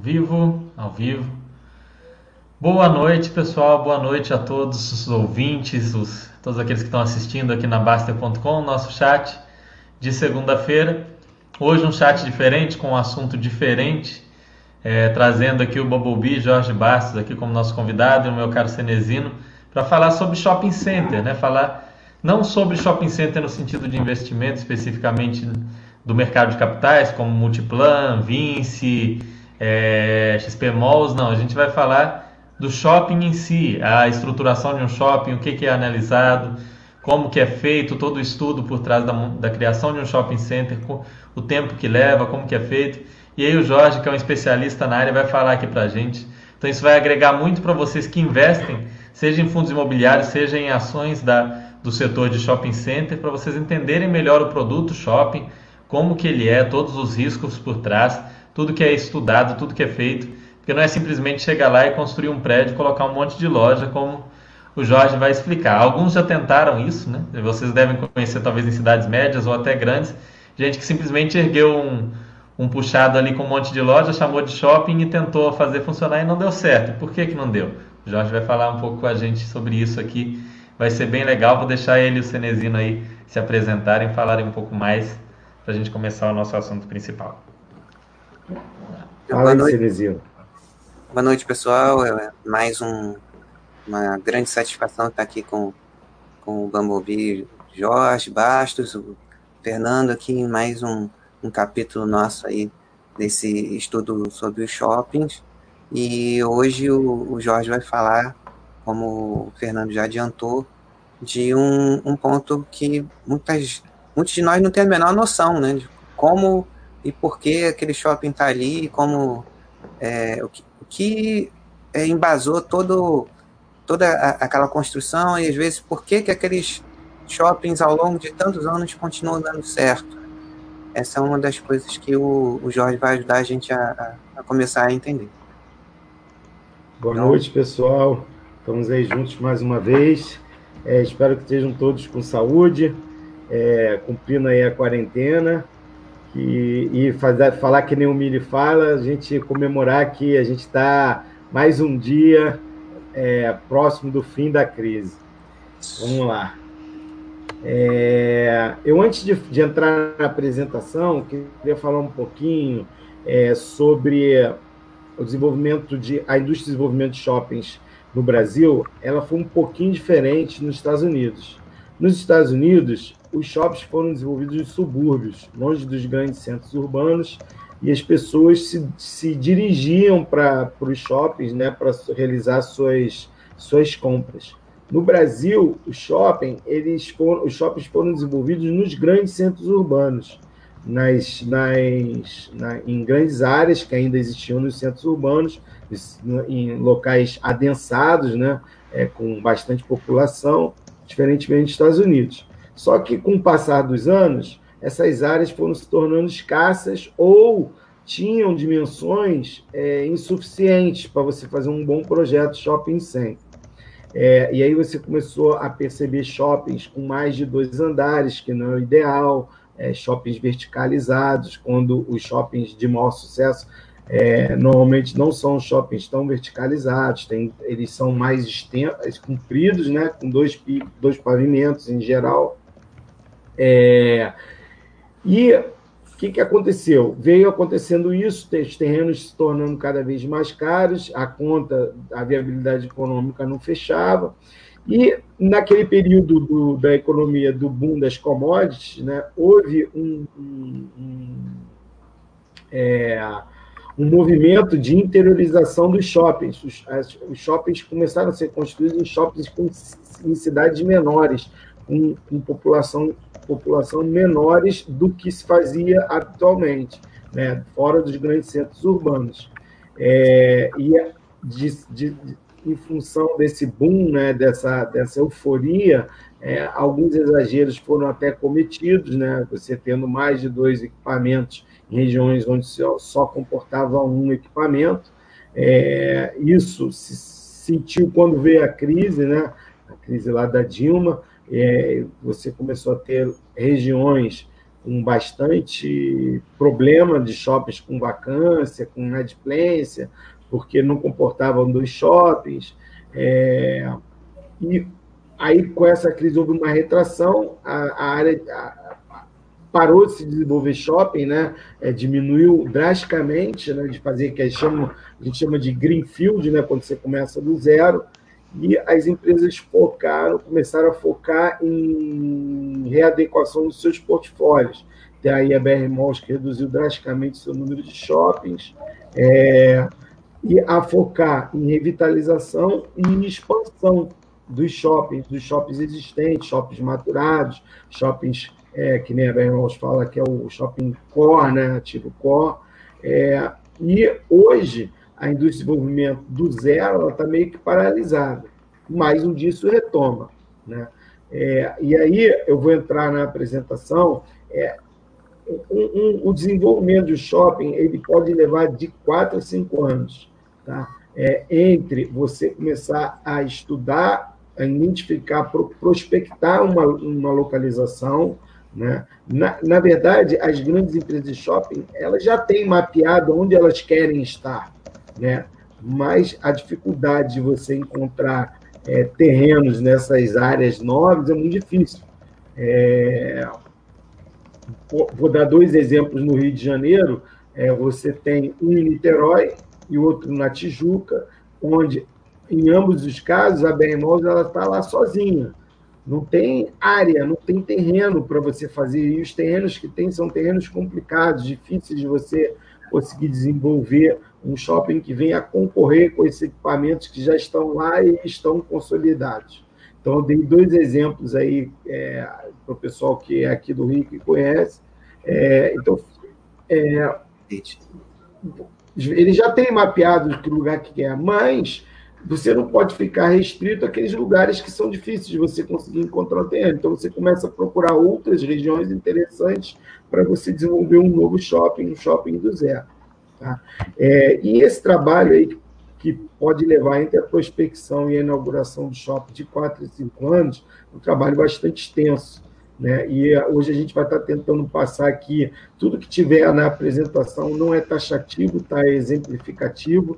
Vivo, ao vivo. Boa noite, pessoal. Boa noite a todos os ouvintes, os, todos aqueles que estão assistindo aqui na Baster.com, nosso chat de segunda-feira. Hoje um chat diferente, com um assunto diferente, é, trazendo aqui o Bumblebee, Jorge Bastos, aqui como nosso convidado, e o meu caro Cenezino, para falar sobre shopping center, né? Falar não sobre shopping center no sentido de investimento especificamente do mercado de capitais, como Multiplan, Vinci, é, XP Malls, não. A gente vai falar do shopping em si, a estruturação de um shopping, o que, que é analisado, como que é feito todo o estudo por trás da, da criação de um shopping center, o tempo que leva, como que é feito. E aí o Jorge, que é um especialista na área, vai falar aqui para gente. Então isso vai agregar muito para vocês que investem, seja em fundos imobiliários, seja em ações da, do setor de shopping center, para vocês entenderem melhor o produto shopping, como que ele é, todos os riscos por trás, tudo que é estudado, tudo que é feito, porque não é simplesmente chegar lá e construir um prédio, colocar um monte de loja, como o Jorge vai explicar. Alguns já tentaram isso, né? Vocês devem conhecer talvez em cidades médias ou até grandes, gente que simplesmente ergueu um, um puxado ali com um monte de loja, chamou de shopping e tentou fazer funcionar e não deu certo. Por que, que não deu? O Jorge vai falar um pouco com a gente sobre isso aqui. Vai ser bem legal. Vou deixar ele e o Cenezino aí se apresentarem, falarem um pouco mais para a gente começar o nosso assunto principal. Fala aí, Cenezino. Boa noite, pessoal. É mais um, uma grande satisfação estar aqui com, com o Bumblebee Jorge Bastos, o Fernando aqui em mais um, um capítulo nosso aí desse estudo sobre os shoppings. E hoje o, o Jorge vai falar, como o Fernando já adiantou, de um, um ponto que muitas, muitos de nós não têm a menor noção, né? De como e por que aquele shopping está ali, como é, o que, o que é, embasou todo, toda a, aquela construção e às vezes por que, que aqueles shoppings ao longo de tantos anos continuam dando certo. Essa é uma das coisas que o, o Jorge vai ajudar a gente a, a, a começar a entender. Boa então, noite, pessoal. Estamos aí juntos mais uma vez. É, espero que estejam todos com saúde, é, cumprindo aí a quarentena. E, e fazer, falar que nem o Mili fala, a gente comemorar que a gente está mais um dia é, próximo do fim da crise. Vamos lá. É, eu, antes de, de, entrar na apresentação, queria falar um pouquinho é, sobre o desenvolvimento de a indústria de desenvolvimento de shoppings no Brasil. Ela foi um pouquinho diferente nos Estados Unidos. Nos Estados Unidos, os shoppings foram desenvolvidos em subúrbios, longe dos grandes centros urbanos, e as pessoas se, se dirigiam para os shoppings né, para realizar suas, suas compras. No Brasil, o shopping, eles foram, os shoppings foram desenvolvidos nos grandes centros urbanos, nas, nas, na, em grandes áreas que ainda existiam nos centros urbanos, em locais adensados, né, é, com bastante população, diferentemente dos Estados Unidos. Só que, com o passar dos anos, essas áreas foram se tornando escassas ou tinham dimensões é, insuficientes para você fazer um bom projeto shopping center. É, e aí você começou a perceber shoppings com mais de dois andares, que não é o ideal, é, shoppings verticalizados, quando os shoppings de maior sucesso é, normalmente não são shoppings tão verticalizados, tem, eles são mais extensos, compridos, né, com dois, dois pavimentos em geral, é, e o que, que aconteceu? Veio acontecendo isso, os terrenos se tornando cada vez mais caros, a conta, a viabilidade econômica não fechava, e naquele período do, da economia do boom das commodities, né, houve um, um, um, é, um movimento de interiorização dos shoppings. Os, as, os, shoppings começaram a ser construídos em shoppings em cidades menores, com, com população população menores do que se fazia habitualmente, né, fora dos grandes centros urbanos. É, e de, de, em função desse boom, né, dessa, dessa euforia, é, alguns exageros foram até cometidos, né, você tendo mais de dois equipamentos em regiões onde só, só comportava um equipamento. É, isso se sentiu quando veio a crise, né, a crise lá da Dilma, é, você começou a ter regiões com bastante problema de shoppings com vacância, com inadimplência, porque não comportavam dos shoppings. É, e aí, com essa crise, houve uma retração, a, a área a, parou de se desenvolver shopping, né? É, diminuiu drasticamente, né? de fazer que a gente, chama, a gente chama de greenfield, né? quando você começa do zero, e as empresas focaram, começaram a focar em readequação dos seus portfólios. Tem aí a BR Malls que reduziu drasticamente seu número de shoppings, é, e a focar em revitalização e em expansão dos shoppings, dos shoppings existentes, shoppings maturados, shoppings é, que nem a BR Malls fala que é o shopping core, né, tipo core. É, e hoje a indústria de desenvolvimento do zero está meio que paralisada, mas um dia isso retoma. Né? É, e aí eu vou entrar na apresentação. É, um, um, o desenvolvimento do shopping ele pode levar de quatro a cinco anos, tá? É, entre você começar a estudar, a identificar, prospectar uma, uma localização, né? Na, na verdade, as grandes empresas de shopping elas já têm mapeado onde elas querem estar né? mas a dificuldade de você encontrar é, terrenos nessas áreas nobres é muito difícil. É... Vou dar dois exemplos no Rio de Janeiro. É, você tem um em Niterói e outro na Tijuca, onde, em ambos os casos, a BR Malls está lá sozinha. Não tem área, não tem terreno para você fazer. E os terrenos que tem são terrenos complicados, difíceis de você conseguir desenvolver um shopping que venha concorrer com esses equipamentos que já estão lá e estão consolidados. Então, eu dei dois exemplos aí é, para o pessoal que é aqui do Rio que conhece. É, então, é, ele já tem mapeado que lugar que quer, mas você não pode ficar restrito àqueles lugares que são difíceis de você conseguir encontrar o terreno. Então, você começa a procurar outras regiões interessantes para você desenvolver um novo shopping, um shopping do zero. Tá? É, e esse trabalho aí, que pode levar entre a prospecção e a inauguração do shopping de 4 e 5 anos, é um trabalho bastante extenso. Né? E hoje a gente vai estar tentando passar aqui tudo que tiver na apresentação não é taxativo, tá? é exemplificativo,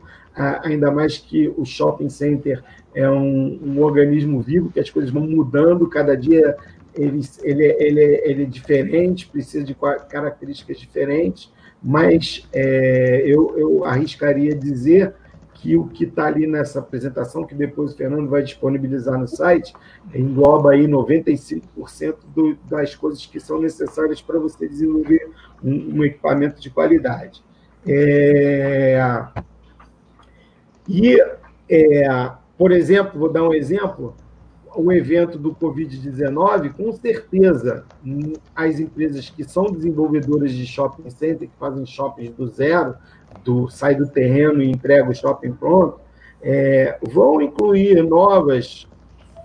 ainda mais que o shopping center é um, um organismo vivo, que as coisas vão mudando, cada dia ele, ele, ele, ele é diferente, precisa de características diferentes, mas é, eu, eu arriscaria dizer que o que está ali nessa apresentação, que depois o Fernando vai disponibilizar no site, engloba aí 95% do, das coisas que são necessárias para você desenvolver um, um equipamento de qualidade. É, e, é, por exemplo, vou dar um exemplo, o evento do Covid-19, com certeza, as empresas que são desenvolvedoras de shopping center, que fazem shoppings do zero, do sai do terreno e entrega o shopping pronto, é, vão incluir novas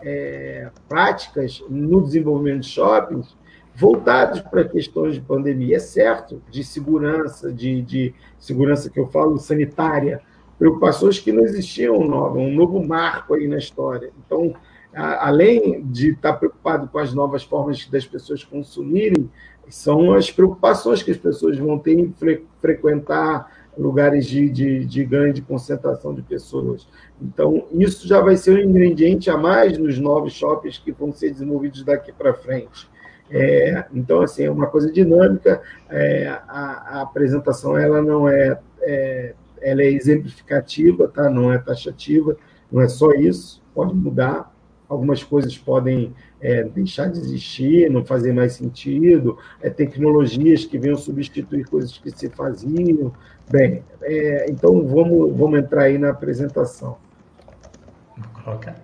é, práticas no desenvolvimento de shoppings voltados para questões de pandemia, é certo, de segurança, de, de segurança que eu falo sanitária, preocupações que não existiam nova, um novo marco aí na história. Então, além de estar preocupado com as novas formas das pessoas consumirem, são as preocupações que as pessoas vão ter em fre frequentar lugares de, de, de, grande concentração de pessoas. Então, isso já vai ser um ingrediente a mais nos novos shoppings que vão ser desenvolvidos daqui para frente. É, então, assim, é uma coisa dinâmica, é, a, a, apresentação ela não é, é, ela é exemplificativa, tá? não é taxativa, não é só isso, pode mudar, algumas coisas podem é, deixar de existir, não fazer mais sentido, é, tecnologias que venham substituir coisas que se faziam. Bem, é, então vamos, vamos entrar aí na apresentação. Vou colocar.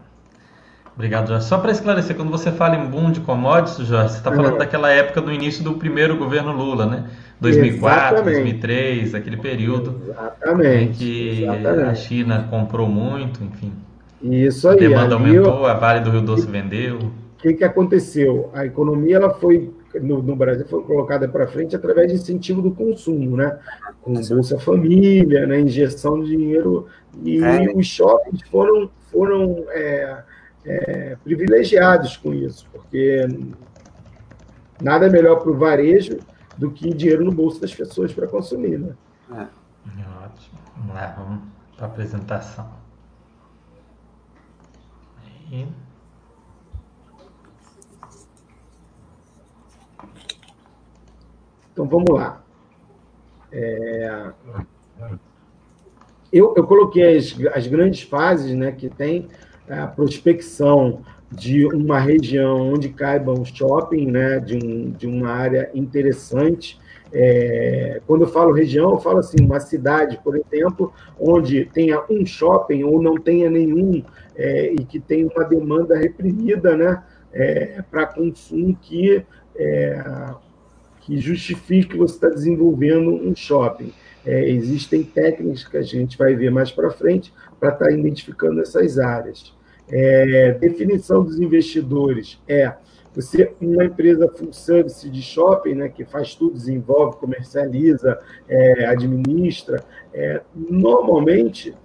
Obrigado, Jorge. Só para esclarecer, quando você fala em boom de commodities, Jorge, você está falando é. daquela época do início do primeiro governo Lula, né? 2004, Exatamente. 2003, aquele período Exatamente. em que Exatamente. a China comprou muito, enfim. Isso aí. A demanda aumentou, a Vale do Rio Doce vendeu. O que, que aconteceu? A economia ela foi no, no Brasil foi colocada para frente através de incentivo do consumo, né? Com Bolsa Família, né? injeção de dinheiro e é. os shoppings foram foram é, é, privilegiados com isso, porque Nada melhor para o varejo do que dinheiro no bolso das pessoas para consumir, né? É. Ótimo. Vamos lá, vamos para a apresentação. Aí. Então vamos lá. É... Eu, eu coloquei as, as grandes fases né, que tem a prospecção de uma região onde caiba um shopping, né, de, um, de uma área interessante. É, quando eu falo região, eu falo assim, uma cidade, por exemplo, onde tenha um shopping ou não tenha nenhum é, e que tenha uma demanda reprimida né, é, para consumo que, é, que justifique que você está desenvolvendo um shopping. É, existem técnicas que a gente vai ver mais para frente para estar tá identificando essas áreas. É, definição dos investidores é você uma empresa full service de shopping, né, que faz tudo, desenvolve, comercializa, é, administra, é, normalmente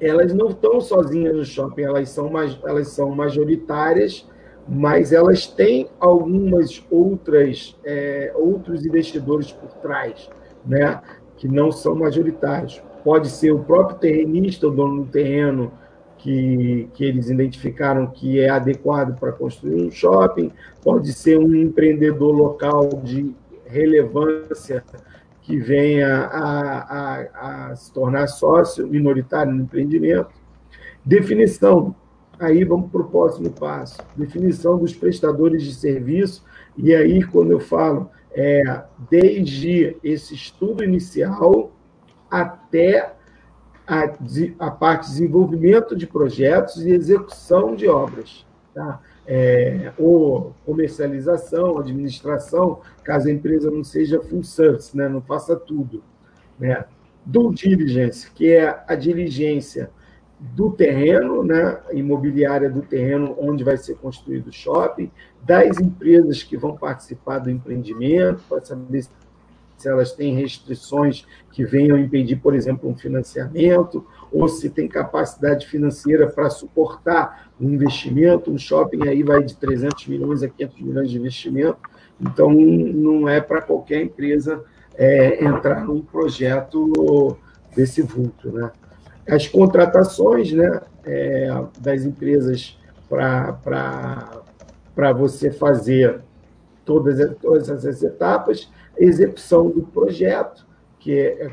elas não estão sozinhas no shopping, elas são, elas são majoritárias, mas elas têm algumas outras é, outros investidores por trás, né, que não são majoritários. Pode ser o próprio terrenista, o dono do terreno, que, que eles identificaram que é adequado para construir um shopping, pode ser um empreendedor local de relevância que venha a, a, a se tornar sócio minoritário no empreendimento. Definição, aí vamos para o próximo passo, definição dos prestadores de serviço, e aí quando eu falo, é, desde esse estudo inicial até a, a parte de desenvolvimento de projetos e execução de obras. Tá? É, ou comercialização, administração, caso a empresa não seja full service, né? não faça tudo. Né? Do diligence, que é a diligência do terreno, né, imobiliária do terreno onde vai ser construído o shopping, das empresas que vão participar do empreendimento, para saber se elas têm restrições que venham impedir, por exemplo, um financiamento, ou se tem capacidade financeira para suportar um investimento. Um shopping aí vai de 300 milhões a 500 milhões de investimento, então não é para qualquer empresa é, entrar num projeto desse vulto. Né? As contratações né, é, das empresas para você fazer todas, todas essas etapas, execução do projeto, que é,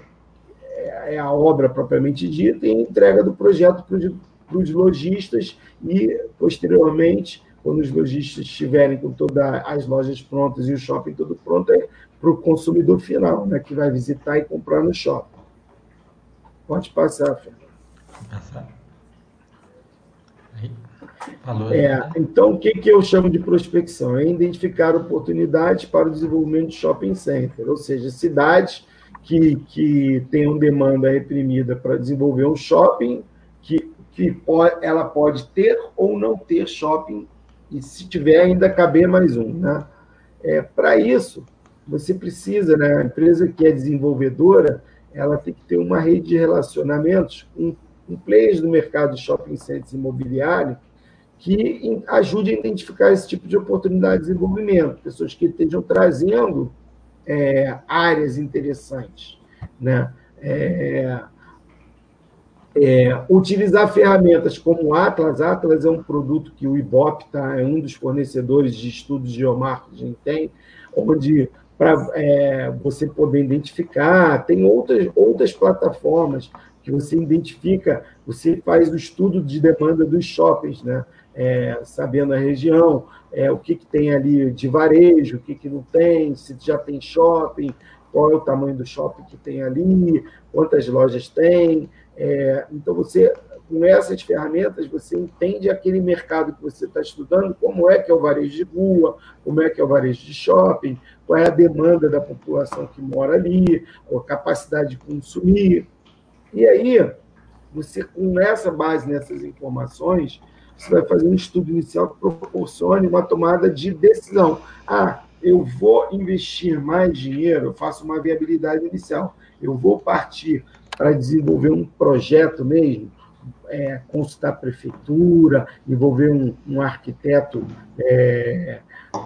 é, é a obra propriamente dita, e entrega do projeto para os lojistas e, posteriormente, quando os lojistas estiverem com todas as lojas prontas e o shopping todo pronto, é para o consumidor final, né, que vai visitar e comprar no shopping. Pode passar, Fernando. Passar. Falou, é, né? Então, o que, que eu chamo de prospecção? É identificar oportunidades para o desenvolvimento de shopping center, ou seja, cidades que, que tenham demanda reprimida para desenvolver um shopping, que, que pode, ela pode ter ou não ter shopping, e se tiver, ainda caber mais um. Né? É, para isso, você precisa, né, a empresa que é desenvolvedora, ela tem que ter uma rede de relacionamentos com, com players do mercado de shopping centers imobiliário que ajude a identificar esse tipo de oportunidade de desenvolvimento, pessoas que estejam trazendo é, áreas interessantes. Né? É, é, utilizar ferramentas como o Atlas. Atlas é um produto que o IBOP tá, é um dos fornecedores de estudos de geomarketing tem, onde para é, você poder identificar, tem outras, outras plataformas que você identifica, você faz o estudo de demanda dos shoppings, né? É, sabendo a região, é, o que, que tem ali de varejo, o que, que não tem, se já tem shopping, qual é o tamanho do shopping que tem ali, quantas lojas tem. É, então, você, com essas ferramentas, você entende aquele mercado que você está estudando, como é que é o varejo de rua, como é que é o varejo de shopping, qual é a demanda da população que mora ali, a capacidade de consumir. E aí, você, com essa base nessas informações, você vai fazer um estudo inicial que proporcione uma tomada de decisão. Ah, eu vou investir mais dinheiro, eu faço uma viabilidade inicial. Eu vou partir para desenvolver um projeto mesmo, é, consultar a prefeitura, envolver um, um arquiteto é,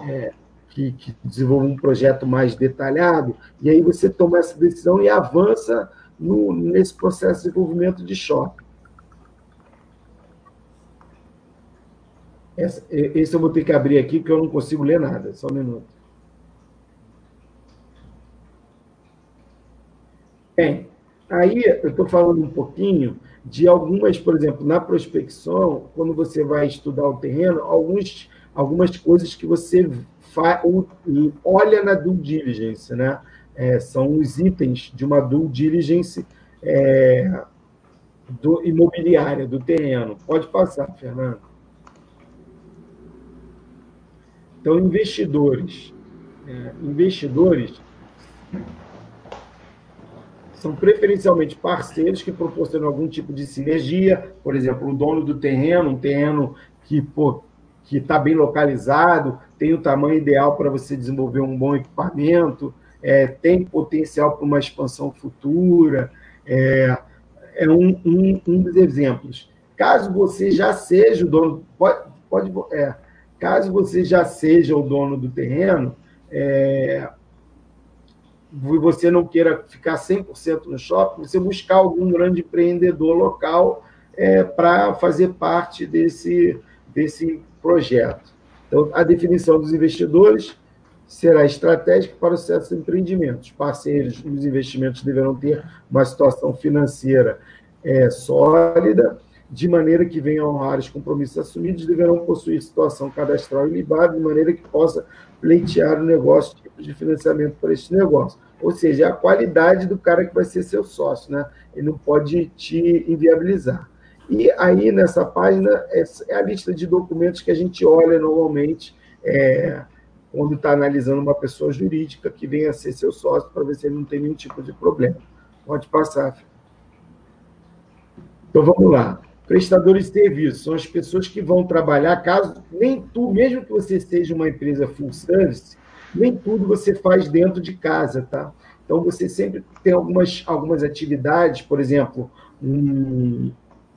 é, que, que desenvolva um projeto mais detalhado, e aí você toma essa decisão e avança no, nesse processo de desenvolvimento de shopping. Esse eu vou ter que abrir aqui, porque eu não consigo ler nada. Só um minuto. Bem, aí eu estou falando um pouquinho de algumas, por exemplo, na prospecção, quando você vai estudar o terreno, alguns, algumas coisas que você fa, olha na due diligence, né? É, são os itens de uma due diligence é, do, imobiliária, do terreno. Pode passar, Fernando. Então, investidores. É, investidores são preferencialmente parceiros que proporcionam algum tipo de sinergia, por exemplo, o dono do terreno, um terreno que está bem localizado, tem o tamanho ideal para você desenvolver um bom equipamento, é, tem potencial para uma expansão futura, é, é um, um, um, dos exemplos. Caso você já seja o dono, pode, pode é, caso você já seja o dono do terreno, é, você não queira ficar 100% no shopping, você buscar algum grande empreendedor local é, para fazer parte desse, desse projeto. Então, a definição dos investidores será estratégica para o sucesso do empreendimento. Os parceiros nos investimentos deverão ter uma situação financeira é, sólida, de maneira que venham honrar os compromissos assumidos, deverão possuir situação cadastral ilibada, de maneira que possa pleitear o negócio, tipo de financiamento para este negócio. Ou seja, é a qualidade do cara que vai ser seu sócio, né? Ele não pode te inviabilizar. E aí, nessa página, é a lista de documentos que a gente olha normalmente é, quando está analisando uma pessoa jurídica que venha a ser seu sócio, para ver se ele não tem nenhum tipo de problema. Pode passar. Então, vamos lá. Prestadores de serviço são as pessoas que vão trabalhar, caso nem tu, mesmo que você seja uma empresa full service, nem tudo você faz dentro de casa, tá? Então, você sempre tem algumas, algumas atividades, por exemplo, um,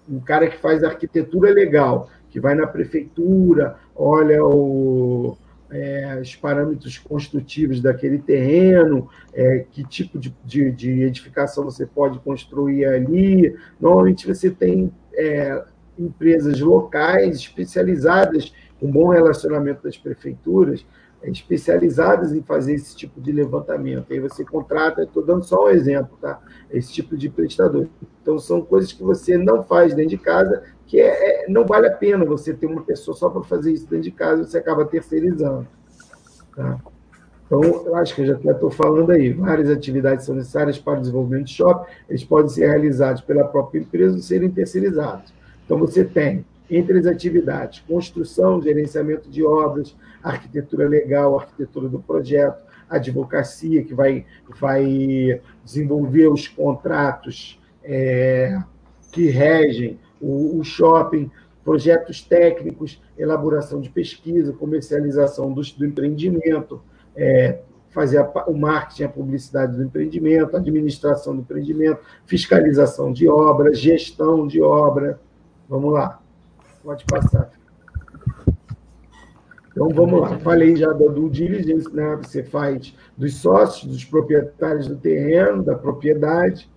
um cara que faz arquitetura legal, que vai na prefeitura, olha o, é, os parâmetros construtivos daquele terreno, é, que tipo de, de, de, edificação você pode construir ali. Normalmente você tem é, empresas locais especializadas, com bom relacionamento das prefeituras, especializadas em fazer esse tipo de levantamento. Aí você contrata, estou dando só um exemplo, tá? Esse tipo de prestador. Então, são coisas que você não faz dentro de casa, que é, é não vale a pena você ter uma pessoa só para fazer isso dentro de casa, você acaba terceirizando. Tá? Então, eu acho que eu já estou falando aí. Várias atividades são necessárias para o desenvolvimento de shopping, eles podem ser realizados pela própria empresa ou serem terceirizados. Então, você tem entre as atividades construção, gerenciamento de obras, arquitetura legal, arquitetura do projeto, advocacia, que vai, vai desenvolver os contratos é, que regem o, o, shopping, projetos técnicos, elaboração de pesquisa, comercialização do, do empreendimento, é, fazer a, o marketing, a publicidade do empreendimento, administração do empreendimento, fiscalização de obra, gestão de obra. Vamos lá. Pode passar. Então, vamos lá. Falei já da due diligence, né? Você faz dos sócios, dos proprietários do terreno, da propriedade.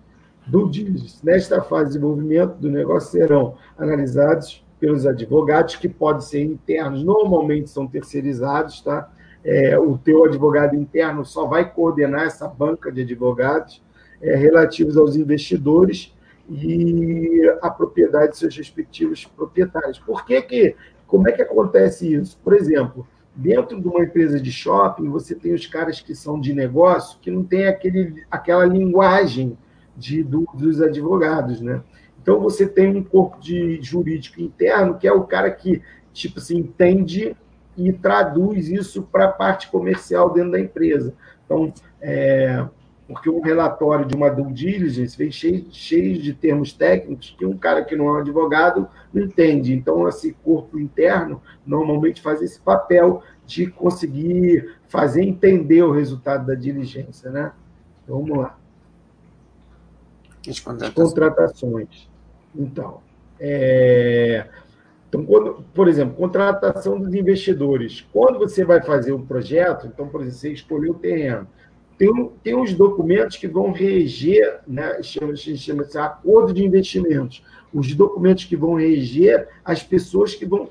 Due diligence. Nesta fase de desenvolvimento do negócio serão analisados pelos advogados, que podem ser internos, normalmente são terceirizados, tá? É, o teu advogado interno só vai coordenar essa banca de advogados é, relativos aos investidores e a propriedade de seus respectivos proprietários. Por que que, como é que acontece isso? Por exemplo, dentro de uma empresa de shopping, você tem os caras que são de negócio que não tem aquele, aquela linguagem de, do, dos advogados, né? Então você tem um corpo de jurídico interno que é o cara que tipo assim entende e traduz isso para a parte comercial dentro da empresa. Então, é, porque um relatório de uma due diligence vem cheio, cheio de termos técnicos que um cara que não é um advogado não entende. Então, esse corpo interno normalmente faz esse papel de conseguir fazer entender o resultado da diligência, né? Então, vamos lá. As contratações. Então, é... Então, quando, por exemplo, contratação dos investidores. Quando você vai fazer um projeto, então, por exemplo, você escolheu o terreno, tem, tem os documentos que vão reger, né, chama-se chama acordo de investimentos, os documentos que vão reger as pessoas que vão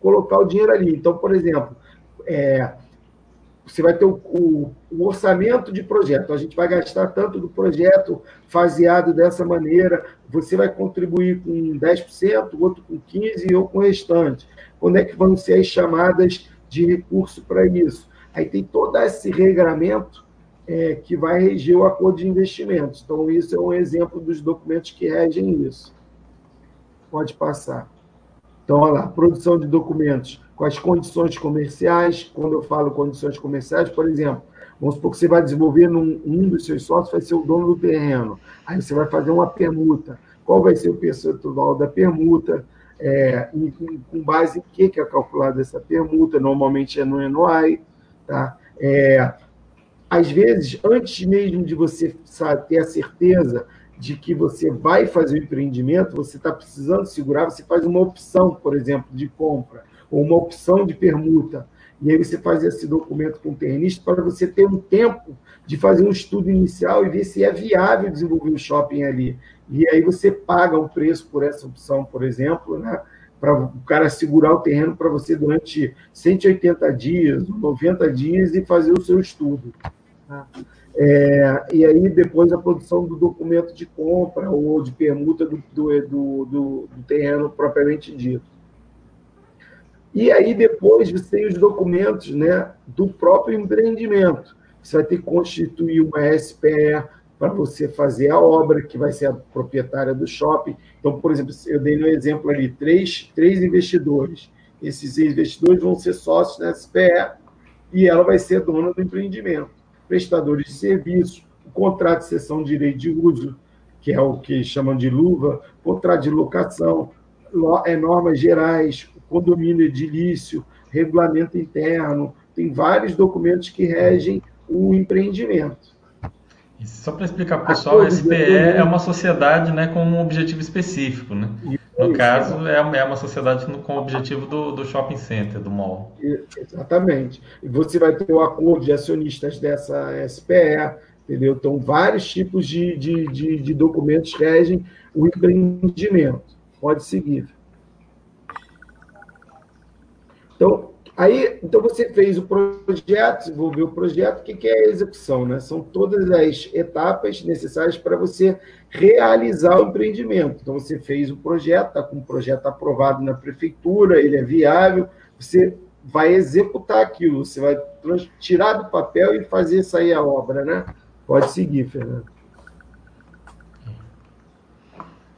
colocar o dinheiro ali. Então, por exemplo, é, você vai ter o, o, o, orçamento de projeto. A gente vai gastar tanto do projeto faseado dessa maneira, você vai contribuir com 10%, outro com 15% ou com o restante. Quando é que vão ser as chamadas de recurso para isso? Aí tem todo esse regramento é, que vai reger o acordo de investimentos. Então, isso é um exemplo dos documentos que regem isso. Pode passar. Então, olha lá, produção de documentos com as condições comerciais. Quando eu falo condições comerciais, por exemplo, vamos supor que você vai desenvolver num, um dos seus sócios, vai ser o dono do terreno. Aí você vai fazer uma permuta. Qual vai ser o percentual da permuta? É, e, com base em que, que é calculada essa permuta? Normalmente é no ENOI. Tá? É, às vezes, antes mesmo de você ter a certeza de que você vai fazer o empreendimento, você está precisando segurar, você faz uma opção, por exemplo, de compra ou uma opção de permuta. E aí você faz esse documento com o terrenista para você ter um tempo de fazer um estudo inicial e ver se é viável desenvolver um shopping ali. E aí você paga um preço por essa opção, por exemplo, né? para o cara segurar o terreno para você durante 180 dias, 90 dias e fazer o seu estudo. Tá? É, e aí depois a produção do documento de compra ou de permuta do, do, do, do terreno propriamente dito. E aí depois você tem os documentos né, do próprio empreendimento. Você vai ter que constituir uma SPE para você fazer a obra, que vai ser a proprietária do shopping. Então, por exemplo, eu dei no exemplo ali, três, três investidores. Esses investidores vão ser sócios na SPE e ela vai ser dona do empreendimento. Prestadores de serviço, o contrato de cessão de direito de uso, que é o que chamam de luva, contrato de locação, é normas gerais, condomínio edilício, regulamento interno, tem vários documentos que regem o empreendimento. E só para explicar para o pessoal, a SPE é uma sociedade né, com um objetivo específico. Né? No caso, é, é uma sociedade com o objetivo do, do shopping center, do mall. Exatamente. E você vai ter o acordo de acionistas dessa SPE, entendeu? Então, vários tipos de, de, de, de documentos regem o empreendimento. Pode seguir. Então, aí, então você fez o projeto, desenvolveu o projeto, o que é a execução? Né? São todas as etapas necessárias para você realizar o empreendimento. Então, você fez o projeto, está com o projeto aprovado na prefeitura, ele é viável, você vai executar aquilo, você vai tirar do papel e fazer sair a obra, né? Pode seguir, Fernando.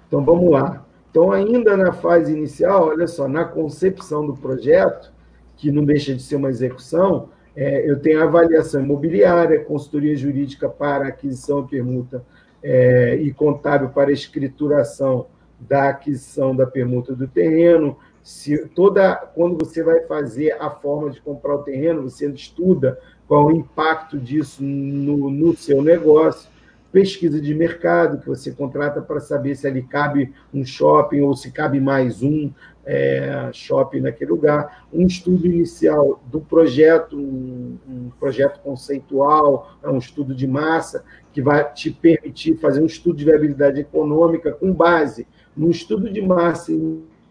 Então, vamos lá. Então, ainda na fase inicial, olha só, na concepção do projeto, que não deixa de ser uma execução, é, eu tenho avaliação imobiliária, consultoria jurídica para aquisição e permuta é, e contábil para escrituração da aquisição da permuta do terreno. Se toda, quando você vai fazer a forma de comprar o terreno, você estuda qual o impacto disso no, no seu negócio pesquisa de mercado, que você contrata para saber se ali cabe um shopping ou se cabe mais um é, shopping naquele lugar, um estudo inicial do projeto, um, um projeto conceitual, é um estudo de massa, que vai te permitir fazer um estudo de viabilidade econômica com base no estudo de massa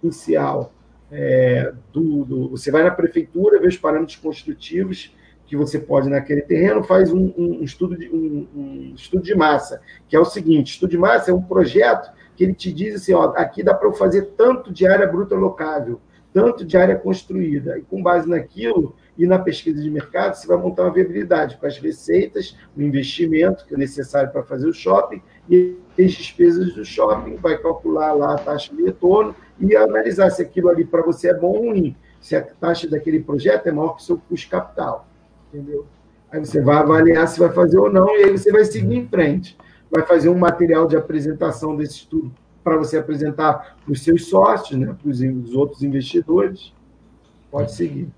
inicial. É, do, do, você vai na prefeitura, vê os parâmetros construtivos que você pode naquele terreno, faz um, um estudo, de, um, um, estudo de massa, que é o seguinte: estudo de massa é um projeto que ele te diz assim: ó, aqui dá para eu fazer tanto de área bruta locável, tanto de área construída, e com base naquilo e na pesquisa de mercado, você vai montar uma viabilidade com as receitas, o investimento que é necessário para fazer o shopping e as despesas do shopping, vai calcular lá a taxa de retorno e analisar se aquilo ali para você é bom ou ruim, se a taxa daquele projeto é maior que o seu custo capital entendeu? Aí você vai avaliar se vai fazer ou não, e aí você vai seguir em frente. Vai fazer um material de apresentação desse estudo para você apresentar para os seus sócios, né, para os outros investidores. Pode seguir.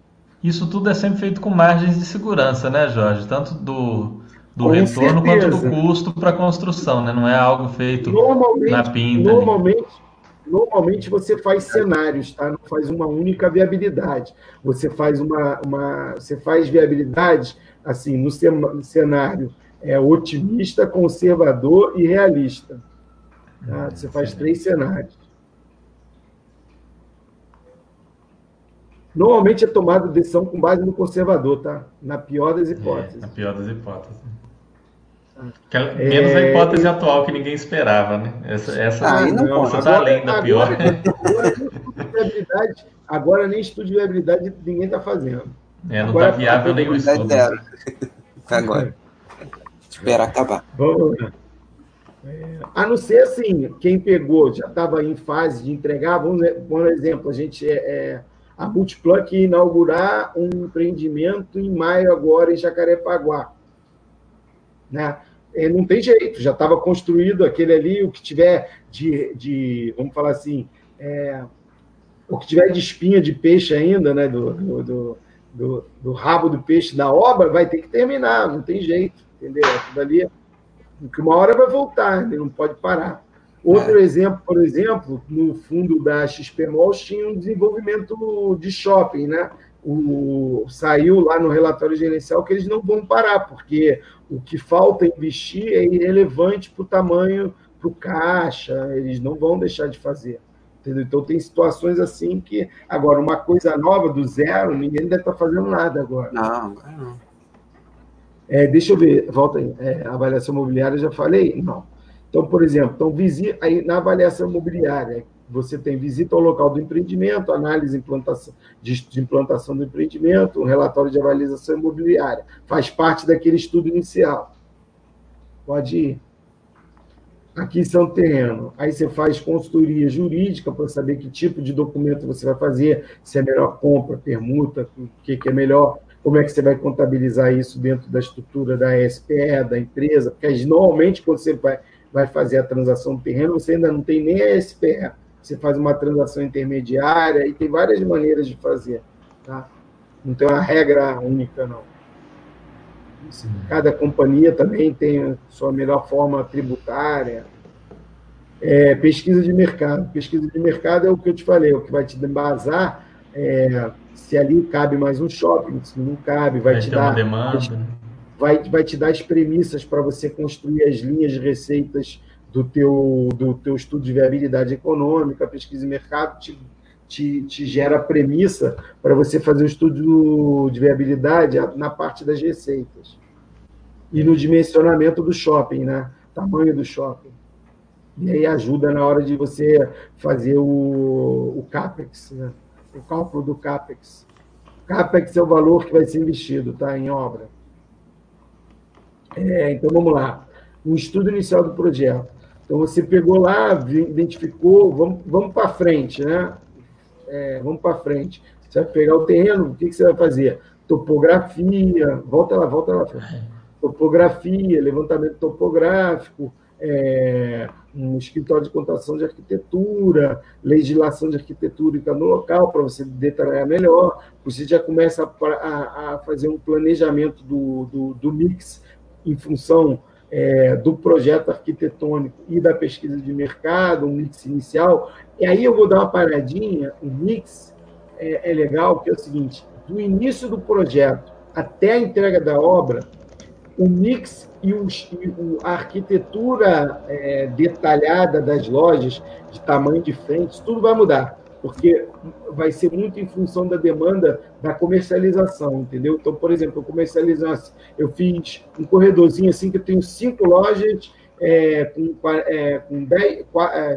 Isso tudo é sempre feito com margens de segurança, né, Jorge? Tanto do, do retorno certeza. quanto do custo para a construção, né? Não é algo feito na pinta. Normalmente, normalmente você faz cenários, tá? Não faz uma única viabilidade. Você faz uma, uma você faz viabilidade assim no cenário é otimista, conservador e realista. Tá? Hum, você faz três cenários. Normalmente é tomada decisão com base no conservador, tá? Na pior das hipóteses. É, na pior das hipóteses. É, menos a hipótese é... atual que ninguém esperava, né? Essa, essa ah, não, não, essa tá além da pior. Agora, agora, nem estudo de viabilidade ninguém está fazendo. É, não está viável nenhum estudo. Zero. Agora. Esperar acabar. Vamos lá. É, a não ser assim, quem pegou já estava em fase de entregar, vamos, por exemplo, a gente é, é a Multiplug inaugurar um empreendimento em maio agora em Jacarepaguá. Né? É, não tem jeito, já estava construído aquele ali, o que tiver de, de vamos falar assim, é, o que tiver de espinha de peixe ainda, né, do, do, do, do, rabo do peixe da obra, vai ter que terminar, não tem jeito, entendeu? Aquilo ali, porque uma hora vai voltar, ele não pode parar. Outro é. exemplo, por exemplo, no fundo da XP Malls tinha um desenvolvimento de shopping, né? O, saiu lá no relatório gerencial que eles não vão parar, porque o que falta investir é irrelevante para o tamanho, para o caixa, eles não vão deixar de fazer. Entendeu? Então, tem situações assim que, agora, uma coisa nova do zero, ninguém deve estar tá fazendo nada agora. Não, não. É, deixa eu ver, volta aí. É, avaliação imobiliária, já falei? Não. Então, por exemplo, então, visita, aí, na avaliação imobiliária, você tem visita ao local do empreendimento, análise implantação, de, implantação do empreendimento, um relatório de avaliação imobiliária. Faz parte daquele estudo inicial. Pode ir. Aquisição de terreno. Aí você faz consultoria jurídica para saber que tipo de documento você vai fazer, se é melhor compra, permuta, o que, que é melhor, como é que você vai contabilizar isso dentro da estrutura da SPE, da empresa, porque normalmente quando você vai vai fazer a transação do terreno, você ainda não tem nem a SPR. Você faz uma transação intermediária e tem várias maneiras de fazer. Tá? Não tem uma regra única, não. Cada companhia também tem sua melhor forma tributária. É, pesquisa de mercado. Pesquisa de mercado é o que eu te falei, é o que vai te embasar é, se ali cabe mais um shopping, se não cabe, vai, vai te dar. Uma demanda vai, vai te dar as premissas para você construir as linhas de receitas do teu, do teu estudo de viabilidade econômica, pesquisa e mercado te, te, te gera premissa para você fazer o estudo de viabilidade na parte das receitas. E no dimensionamento do shopping, né? Tamanho do shopping. E aí ajuda na hora de você fazer o, o CAPEX, né? o cálculo do CAPEX. CAPEX é o valor que vai ser investido tá, em obra. É, então, vamos lá. Um estudo inicial do projeto. Então, você pegou lá, identificou, vamos, vamos para frente, né? É, vamos para frente. Você vai pegar o terreno, o que, que você vai fazer? Topografia, volta lá, volta lá. Topografia, levantamento topográfico, é, um escritório de contação de arquitetura, legislação de arquitetura no local, para você detalhar melhor. Você já começa a, a, a fazer um planejamento do, do, do mix em função é, do projeto arquitetônico e da pesquisa de mercado, um mix inicial. E aí eu vou dar uma paradinha, o um mix é, é legal, que é o seguinte, do início do projeto até a entrega da obra, o mix e, os, a arquitetura é, detalhada das lojas, de tamanho de frente, tudo vai mudar porque vai ser muito em função da demanda da comercialização, entendeu? Então, por exemplo, eu comercializasse, eu fiz um corredorzinho assim que eu tenho cinco lojas é, com, é, com 10,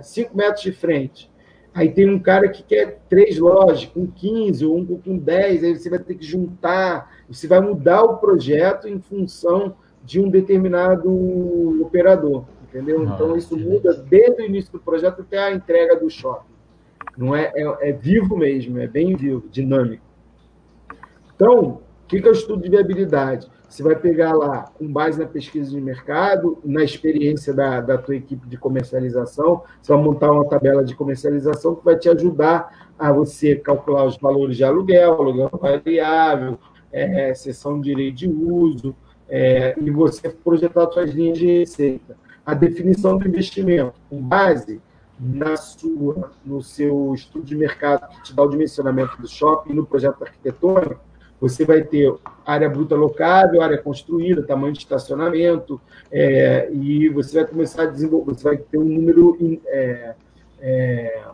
5 é, metros de frente. Aí tem um cara que quer três lojas com 15 ou um com 10, aí você vai ter que juntar, você vai mudar o projeto em função de um determinado operador, entendeu? Então, isso muda desde o início do projeto até a entrega do shopping. Não é, é, é vivo mesmo, é bem vivo, dinâmico. Então, o que é o estudo de viabilidade? Você vai pegar lá, com base na pesquisa de mercado, na experiência da, da tua equipe de comercialização, você vai montar uma tabela de comercialização que vai te ajudar a você calcular os valores de aluguel, aluguel variável, é, sessão de direito de uso, é, e você projetar suas linhas de receita. A definição do investimento, com base na sua, no seu estudo de mercado que te dá o dimensionamento do shopping no projeto arquitetônico, você vai ter área bruta locável, área construída, tamanho de estacionamento, é, e você vai começar a desenvolver, você vai ter um número é, é,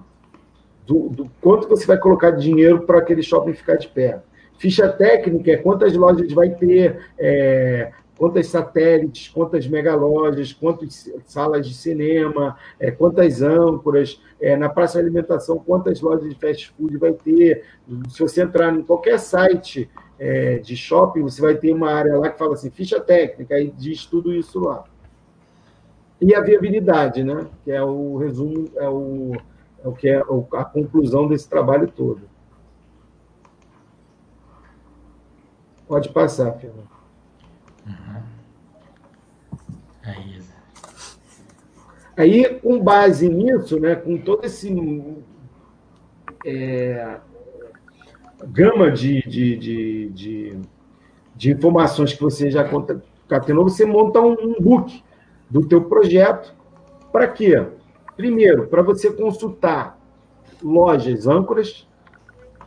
do, do, quanto você vai colocar de dinheiro para aquele shopping ficar de pé. Ficha técnica é quantas lojas vai ter, é, quantas satélites, quantas megalojas, quantas salas de cinema, é, quantas âncoras, é, na praça de alimentação, quantas lojas de fast food vai ter. Se você entrar em qualquer site é, de shopping, você vai ter uma área lá que fala assim, ficha técnica, aí diz tudo isso lá. E a viabilidade, né? que é o resumo, é o, é o que é a conclusão desse trabalho todo. Pode passar, Fernando. Uhum. Aí, Aí, com base nisso, né, com todo esse é, gama de, de, de, de, de informações que você já concatenou, você monta um, um book do teu projeto. Para quê? Primeiro, para você consultar lojas âncoras,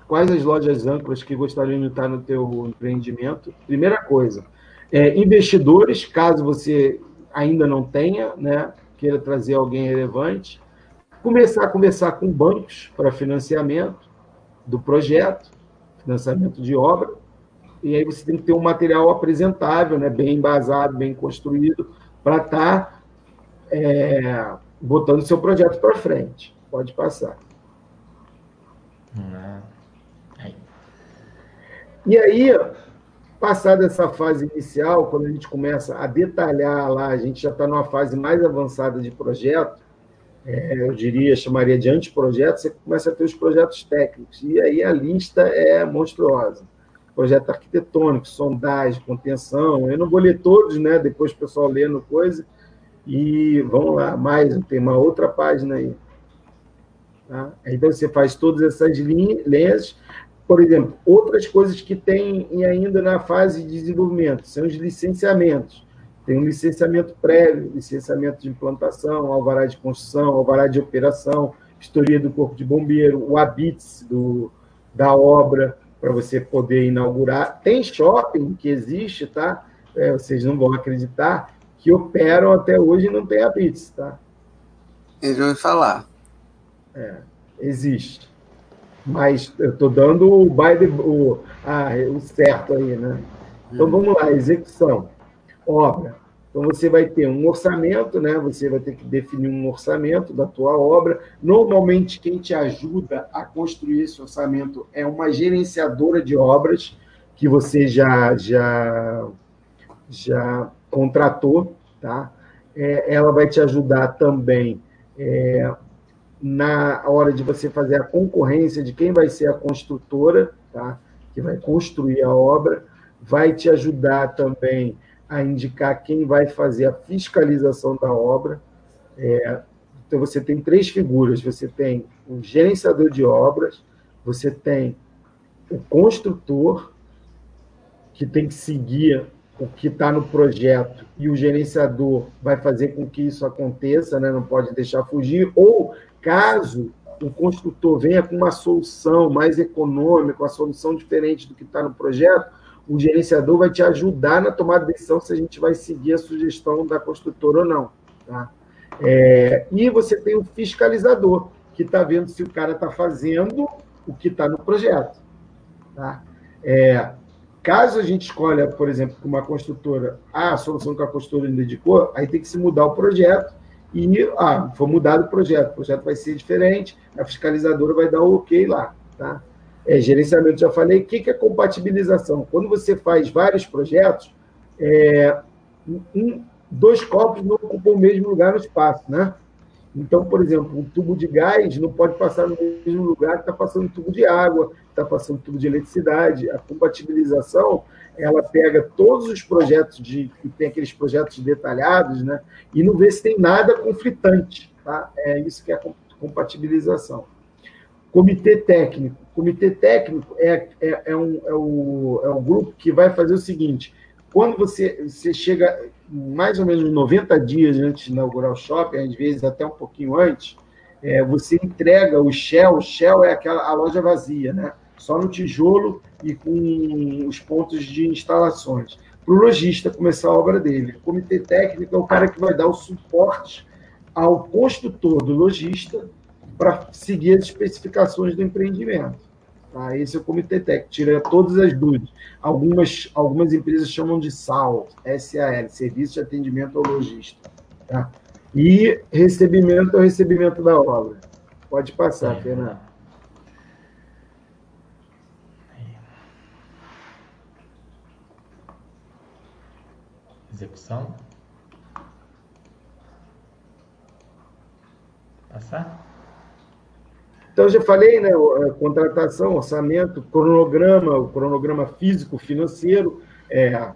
quais as lojas âncoras que gostariam de estar no teu empreendimento. Primeira coisa, é, investidores, caso você ainda não tenha, né, queira trazer alguém relevante, começar a conversar com bancos para financiamento do projeto, financiamento de obra, e aí você tem que ter um material apresentável, né, bem embasado, bem construído, para estar tá, é, botando seu projeto para frente. Pode passar. Hum, é. E aí, Passada essa fase inicial, quando a gente começa a detalhar lá, a gente já está numa fase mais avançada de projeto, é, eu diria, chamaria de anteprojeto, você começa a ter os projetos técnicos. E aí a lista é monstruosa. Projeto arquitetônico, sondagem, contenção. Eu não vou ler todos, né? Depois o pessoal lendo coisa. E vamos lá, mais, tem uma outra página aí. Tá? Então você faz todas essas linhas, por exemplo, outras coisas que tem ainda na fase de desenvolvimento são os licenciamentos. Tem um licenciamento prévio, licenciamento de implantação, alvará de construção, alvará de operação, história do Corpo de Bombeiro, o habits do, da obra, para você poder inaugurar. Tem shopping que existe, tá? É, vocês não vão acreditar, que operam até hoje e não tem habits, tá? Eles vão falar. É, existe. Mas eu estou dando o, by o, ah, o certo aí, né? Então hum. vamos lá, execução. Obra. Então você vai ter um orçamento, né? Você vai ter que definir um orçamento da tua obra. Normalmente quem te ajuda a construir esse orçamento é uma gerenciadora de obras que você já já já contratou, tá? É, ela vai te ajudar também é, na hora de você fazer a concorrência de quem vai ser a construtora, tá? que vai construir a obra, vai te ajudar também a indicar quem vai fazer a fiscalização da obra. É, então, você tem três figuras: você tem o gerenciador de obras, você tem o construtor, que tem que seguir o que está no projeto e o gerenciador vai fazer com que isso aconteça, né? não pode deixar fugir, ou Caso o construtor venha com uma solução mais econômica, uma solução diferente do que está no projeto, o gerenciador vai te ajudar na tomada de decisão se a gente vai seguir a sugestão da construtora ou não. Tá? É, e você tem o fiscalizador, que está vendo se o cara está fazendo o que está no projeto. Tá? É, caso a gente escolha, por exemplo, uma construtora, ah, a solução que a construtora indicou, aí tem que se mudar o projeto e ah, foi mudado o projeto, o projeto vai ser diferente, a fiscalizadora vai dar o ok lá. Tá? É, gerenciamento, já falei. O que é compatibilização? Quando você faz vários projetos, é, um, dois copos não ocupam o mesmo lugar no espaço. Né? Então, por exemplo, um tubo de gás não pode passar no mesmo lugar que está passando tubo de água, está passando tubo de eletricidade. A compatibilização ela pega todos os projetos de que tem aqueles projetos detalhados, né, e não vê se tem nada conflitante, tá? É isso que é a compatibilização. Comitê técnico. Comitê técnico é, é, é, um, é, o, é um grupo que vai fazer o seguinte: quando você, você chega mais ou menos 90 dias antes de inaugurar o shopping, às vezes até um pouquinho antes, é, você entrega o shell, o shell é aquela a loja vazia, né? Só no tijolo e com os pontos de instalações. Para o lojista começar a obra dele. O comitê técnico é o cara que vai dar o suporte ao construtor do lojista para seguir as especificações do empreendimento. Tá? Esse é o comitê técnico, tira todas as dúvidas. Algumas, algumas empresas chamam de SAL, SAL, Serviço de Atendimento ao Lojista. Tá? E recebimento é o recebimento da obra. Pode passar, é. Fernando. Execução. Passar? Então, já falei, né? Contratação, orçamento, cronograma, o cronograma físico, financeiro, é,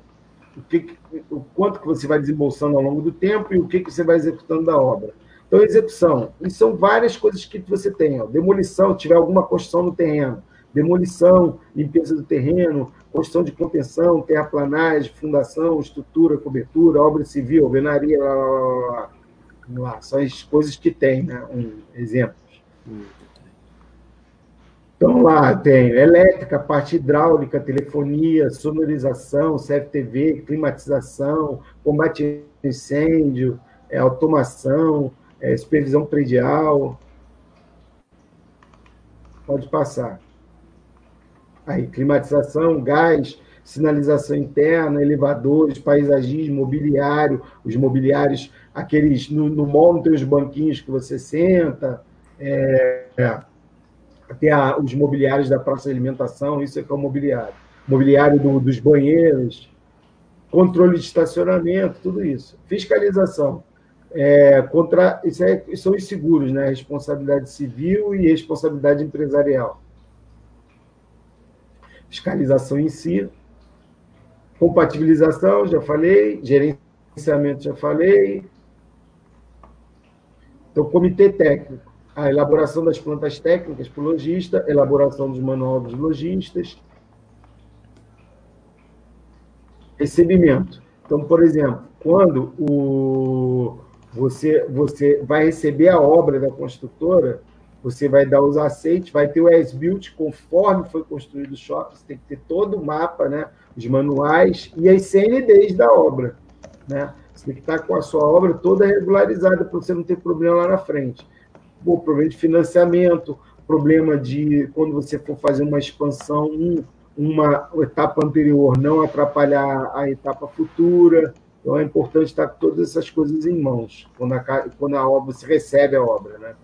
o, que, o quanto que você vai desembolsando ao longo do tempo e o que, que você vai executando da obra. Então, execução. E são várias coisas que você tem. Ó. Demolição, tiver alguma construção no terreno. Demolição, limpeza do terreno, construção de contenção, terraplanagem, fundação, estrutura, cobertura, obra civil, alvenaria, lá, lá, lá, lá. São as coisas que tem, né? Um exemplo. Então, lá tem elétrica, parte hidráulica, telefonia, sonorização, CFTV, climatização, combate a incêndio, é, automação, é, supervisão predial. Pode passar. Aí, climatização, gás, sinalização interna, elevadores, paisagismo, mobiliário, os mobiliários, aqueles no, no mall tem os banquinhos que você senta, é, é até a, os mobiliários da praça de alimentação, isso é que é o mobiliário. Mobiliário do, dos banheiros, controle de estacionamento, tudo isso. Fiscalização. É, contra, isso, é, são os seguros, né? Responsabilidade civil e responsabilidade empresarial. Fiscalização em si. Compatibilização, já falei. Gerenciamento, já falei. Então, comitê técnico a elaboração das plantas técnicas para o lojista, elaboração dos manuais dos lojistas, recebimento. Então, por exemplo, quando o, você, você vai receber a obra da construtora, você vai dar os aceites, vai ter o S-Build conforme foi construído o shopping, você tem que ter todo o mapa, né, os manuais e as CNDs da obra. Né? Você tem que estar com a sua obra toda regularizada para você não ter problema lá na frente pô, problema de financiamento, problema de quando você for fazer uma expansão, um, uma etapa anterior não atrapalhar a etapa futura. Então é importante estar com todas essas coisas em mãos quando a, quando a obra se recebe a obra, né?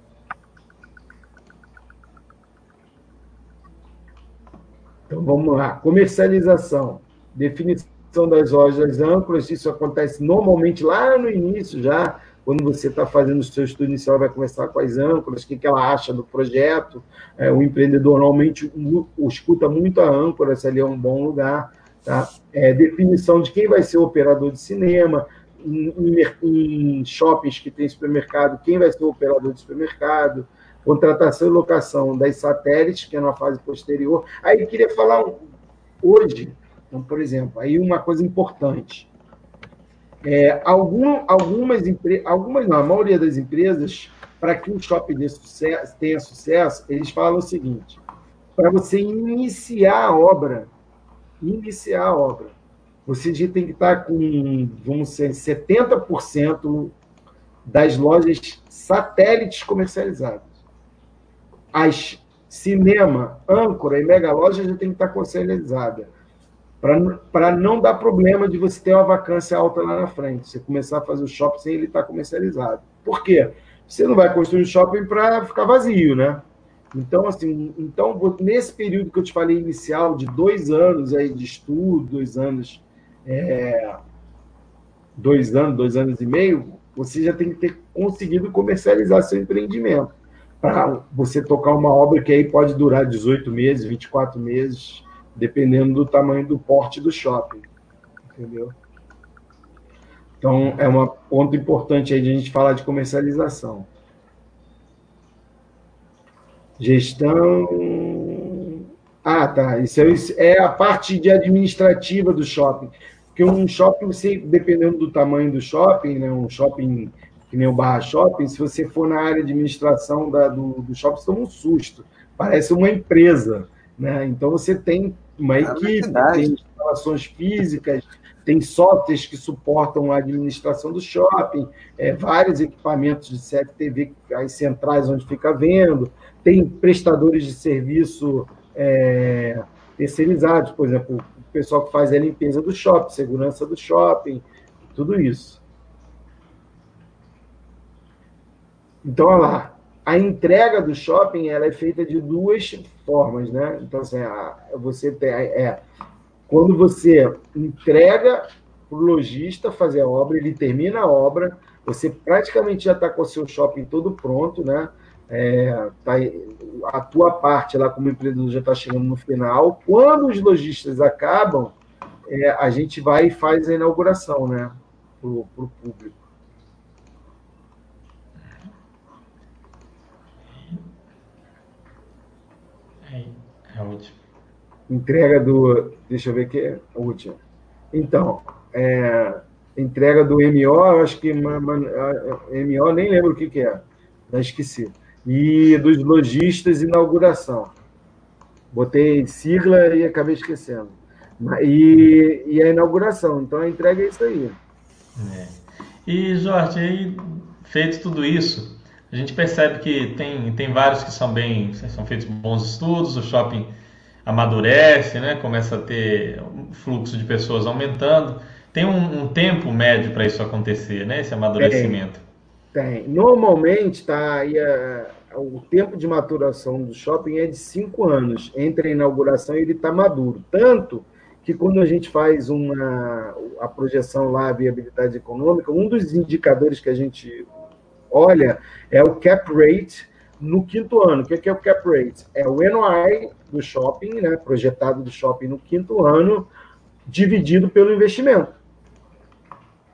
Então vamos lá, comercialização, definição das lojas âncoras, isso acontece normalmente lá no início já, quando você está fazendo o seu estudo inicial, vai começar com as âncoras, o que, que ela acha do projeto. É, o empreendedor normalmente escuta muito a âncora, se ali é um bom lugar. Tá? É, definição de quem vai ser o operador de cinema, em, em, em shoppings que tem supermercado, quem vai ser o operador de supermercado, contratação e locação das satélites, que é na fase posterior. Aí queria falar hoje, então, por exemplo, aí uma coisa importante. É, algum, algumas algumas não, a maioria das empresas, para que um shopping sucesso, tenha sucesso, eles falam o seguinte: para você iniciar a obra, iniciar a obra, você tem que estar com, vamos dizer, 70% das lojas satélites comercializadas. As cinema, âncora e mega loja já tem que estar comercializada para não dar problema de você ter uma vacância alta lá na frente. Você começar a fazer o shopping sem ele estar tá comercializado. Por quê? Você não vai construir um shopping para ficar vazio, né? Então, assim, então, nesse período que eu te falei inicial, de dois anos aí de estudo, dois anos, é, dois anos, dois anos e meio, você já tem que ter conseguido comercializar seu empreendimento. Para você tocar uma obra que aí pode durar 18 meses, 24 meses, dependendo do tamanho do porte do shopping. Entendeu? Então, é um ponto importante aí de a gente falar de comercialização. Gestão. Ah, tá. Isso é, é a parte de administrativa do shopping. Porque um shopping, você, dependendo do tamanho do shopping, né, um shopping que nem o Barra Shopping, se você for na área de administração da, do, do shopping, você toma um susto. Parece uma empresa. Né? Então, você tem uma é equipe, tem instalações físicas, tem softwares que suportam a administração do shopping, é, vários equipamentos de CFTV, as centrais onde fica vendo, tem prestadores de serviço é, terceirizados, por exemplo, o pessoal que faz a limpeza do shopping, segurança do shopping, tudo isso. Então, olha lá, a entrega do shopping ela é feita de duas formas, né? Então, assim, a, você tem, é, quando você entrega para o lojista fazer a obra, ele termina a obra, você praticamente já está com o seu shopping todo pronto, né? É, tá, a tua parte lá como empreendedor já está chegando no final. Quando os lojistas acabam, é, a gente vai e faz a inauguração, né? Para o público. É, é último. Entrega do. Deixa eu ver aqui, é a última. Então, é, entrega do MO, eu acho que MO, nem lembro o que, que é, já esqueci. E dos lojistas, inauguração. Botei sigla e acabei esquecendo. E, e a inauguração, então a entrega é isso aí. É. E, Jorge, aí, feito tudo isso, a gente percebe que tem, tem vários que são bem, são feitos bons estudos, o shopping amadurece, né? começa a ter fluxo de pessoas aumentando. Tem um, um tempo médio para isso acontecer, né? esse amadurecimento. Tem. tem. Normalmente, tá, aí a, o tempo de maturação do shopping é de cinco anos. Entre a inauguração e ele está maduro. Tanto que quando a gente faz uma, a projeção lá, a viabilidade econômica, um dos indicadores que a gente olha é o cap rate no quinto ano. O que é o cap rate? É o NOI do shopping, né, projetado do shopping no quinto ano, dividido pelo investimento.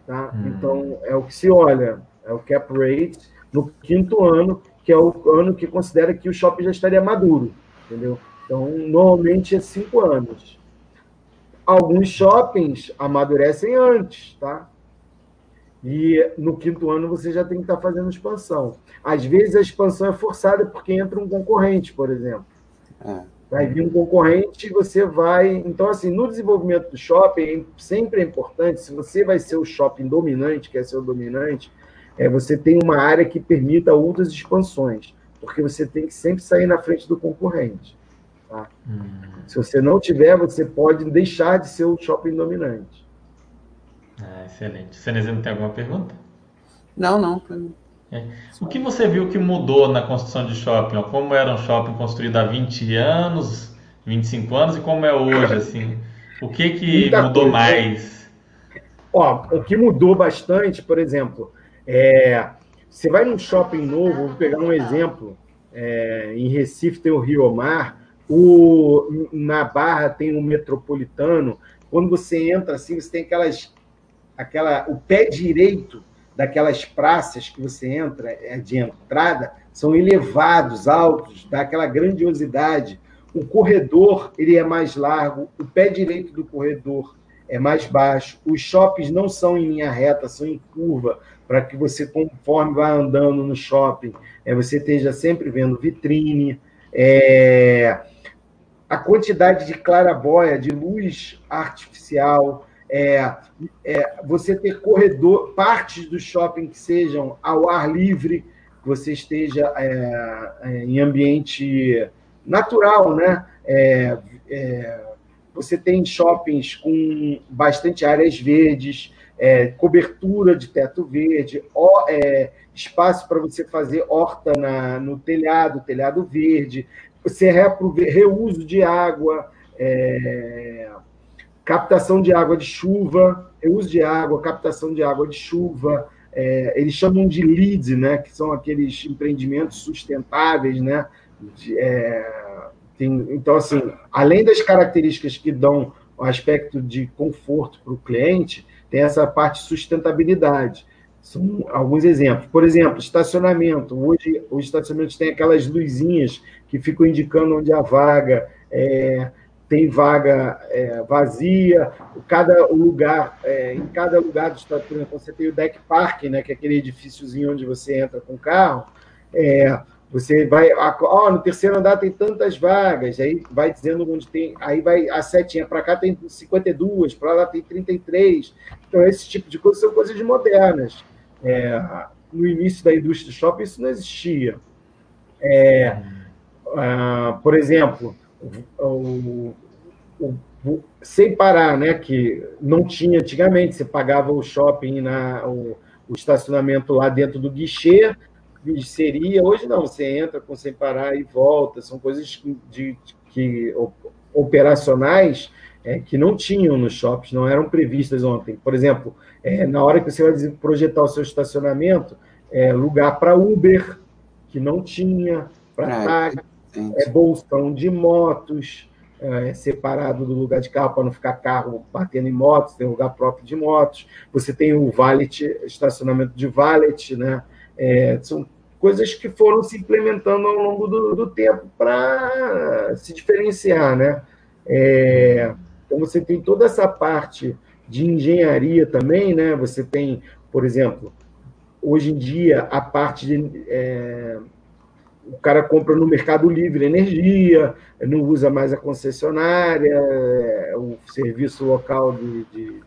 Tá? Hum. Então, é o que se olha, é o cap rate no quinto ano, que é o ano que considera que o shopping já estaria maduro, entendeu? Então, normalmente é cinco anos. Alguns shoppings amadurecem antes, tá? E no quinto ano você já tem que estar fazendo expansão. Às vezes a expansão é forçada porque entra um concorrente, por exemplo. É. Vai vir um concorrente e você vai. Então, assim, no desenvolvimento do shopping, sempre é importante, se você vai ser o shopping dominante, quer ser o dominante, é você tem uma área que permita outras expansões, porque você tem que sempre sair na frente do concorrente. Tá? Hum. Se você não tiver, você pode deixar de ser o shopping dominante. Ah, excelente. Cenezino, tem alguma pergunta? Não, não. É. O que você viu que mudou na construção de shopping? Como era um shopping construído há 20 anos, 25 anos e como é hoje, assim? O que que Muita mudou coisa. mais? Ó, o que mudou bastante, por exemplo, é, você vai num shopping novo, vou pegar um exemplo, é, em Recife tem o Rio Mar, o, na Barra tem o Metropolitano, quando você entra assim, você tem aquelas aquela, o pé direito daquelas praças que você entra é, de entrada são elevados, altos, dá aquela grandiosidade. O corredor ele é mais largo, o pé direito do corredor é mais baixo. Os shoppings não são em linha reta, são em curva, para que você, conforme vai andando no shopping, é, você esteja sempre vendo vitrine. É, a quantidade de clarabóia, de luz artificial, é, é, você ter corredor, partes do shopping que sejam ao ar livre, que você esteja é, é em ambiente natural, né? É, é, você tem shoppings com bastante áreas verdes, cobertura de teto verde, ó, espaço para você fazer horta na, no telhado, telhado verde, você reuso de água, é, captação de água de chuva, uso de água, captação de água de chuva, é, eles chamam de LEED, né, que são aqueles empreendimentos sustentáveis, né, de, é, tem, então, assim, além das características que dão o aspecto de conforto para o cliente, tem essa parte de sustentabilidade. São alguns exemplos. Por exemplo, estacionamento. Hoje, os estacionamentos têm aquelas luzinhas que ficam indicando onde a vaga. É, tem vaga é, vazia, cada lugar, é, em cada lugar do estado, você tem o deck park, né, que é aquele edifíciozinho onde você entra com o carro, é, você vai, ó, no terceiro andar tem tantas vagas, aí vai dizendo onde tem, aí vai a setinha para cá tem 52, para lá tem 33. Então esse tipo de coisa são coisas modernas. É, no início da indústria shopping isso não existia. É, uh, por exemplo, o, o, o, sem parar, né, que não tinha antigamente, você pagava o shopping, na, o, o estacionamento lá dentro do guichê, seria, hoje não, você entra com sem parar e volta, são coisas de, que operacionais é, que não tinham nos shoppings, não eram previstas ontem. Por exemplo, é, na hora que você vai projetar o seu estacionamento, é, lugar para Uber, que não tinha, para é, táxi, é, bolsão de motos, é, separado do lugar de carro para não ficar carro batendo em motos, tem lugar próprio de motos. Você tem o valet, estacionamento de valet, né? É, são coisas que foram se implementando ao longo do, do tempo para se diferenciar, né? É, então você tem toda essa parte de engenharia também, né? Você tem, por exemplo, hoje em dia a parte de é, o cara compra no Mercado Livre energia, não usa mais a concessionária, é, o serviço local de, de,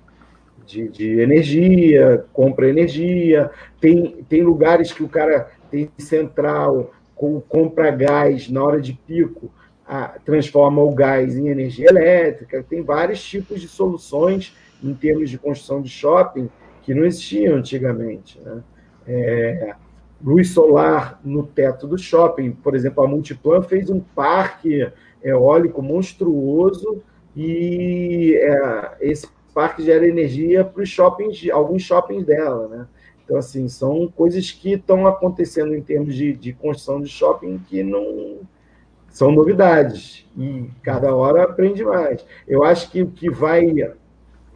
de, de energia, compra energia. Tem, tem lugares que o cara tem central, com, compra gás na hora de pico, a, transforma o gás em energia elétrica. Tem vários tipos de soluções em termos de construção de shopping que não existiam antigamente. Né? É, luz solar no teto do shopping. Por exemplo, a Multiplan fez um parque eólico monstruoso e é, esse parque gera energia para os shoppings, alguns shoppings dela, né? Então, assim, são coisas que estão acontecendo em termos de, de construção de shopping que não são novidades e cada hora aprende mais. Eu acho que o que vai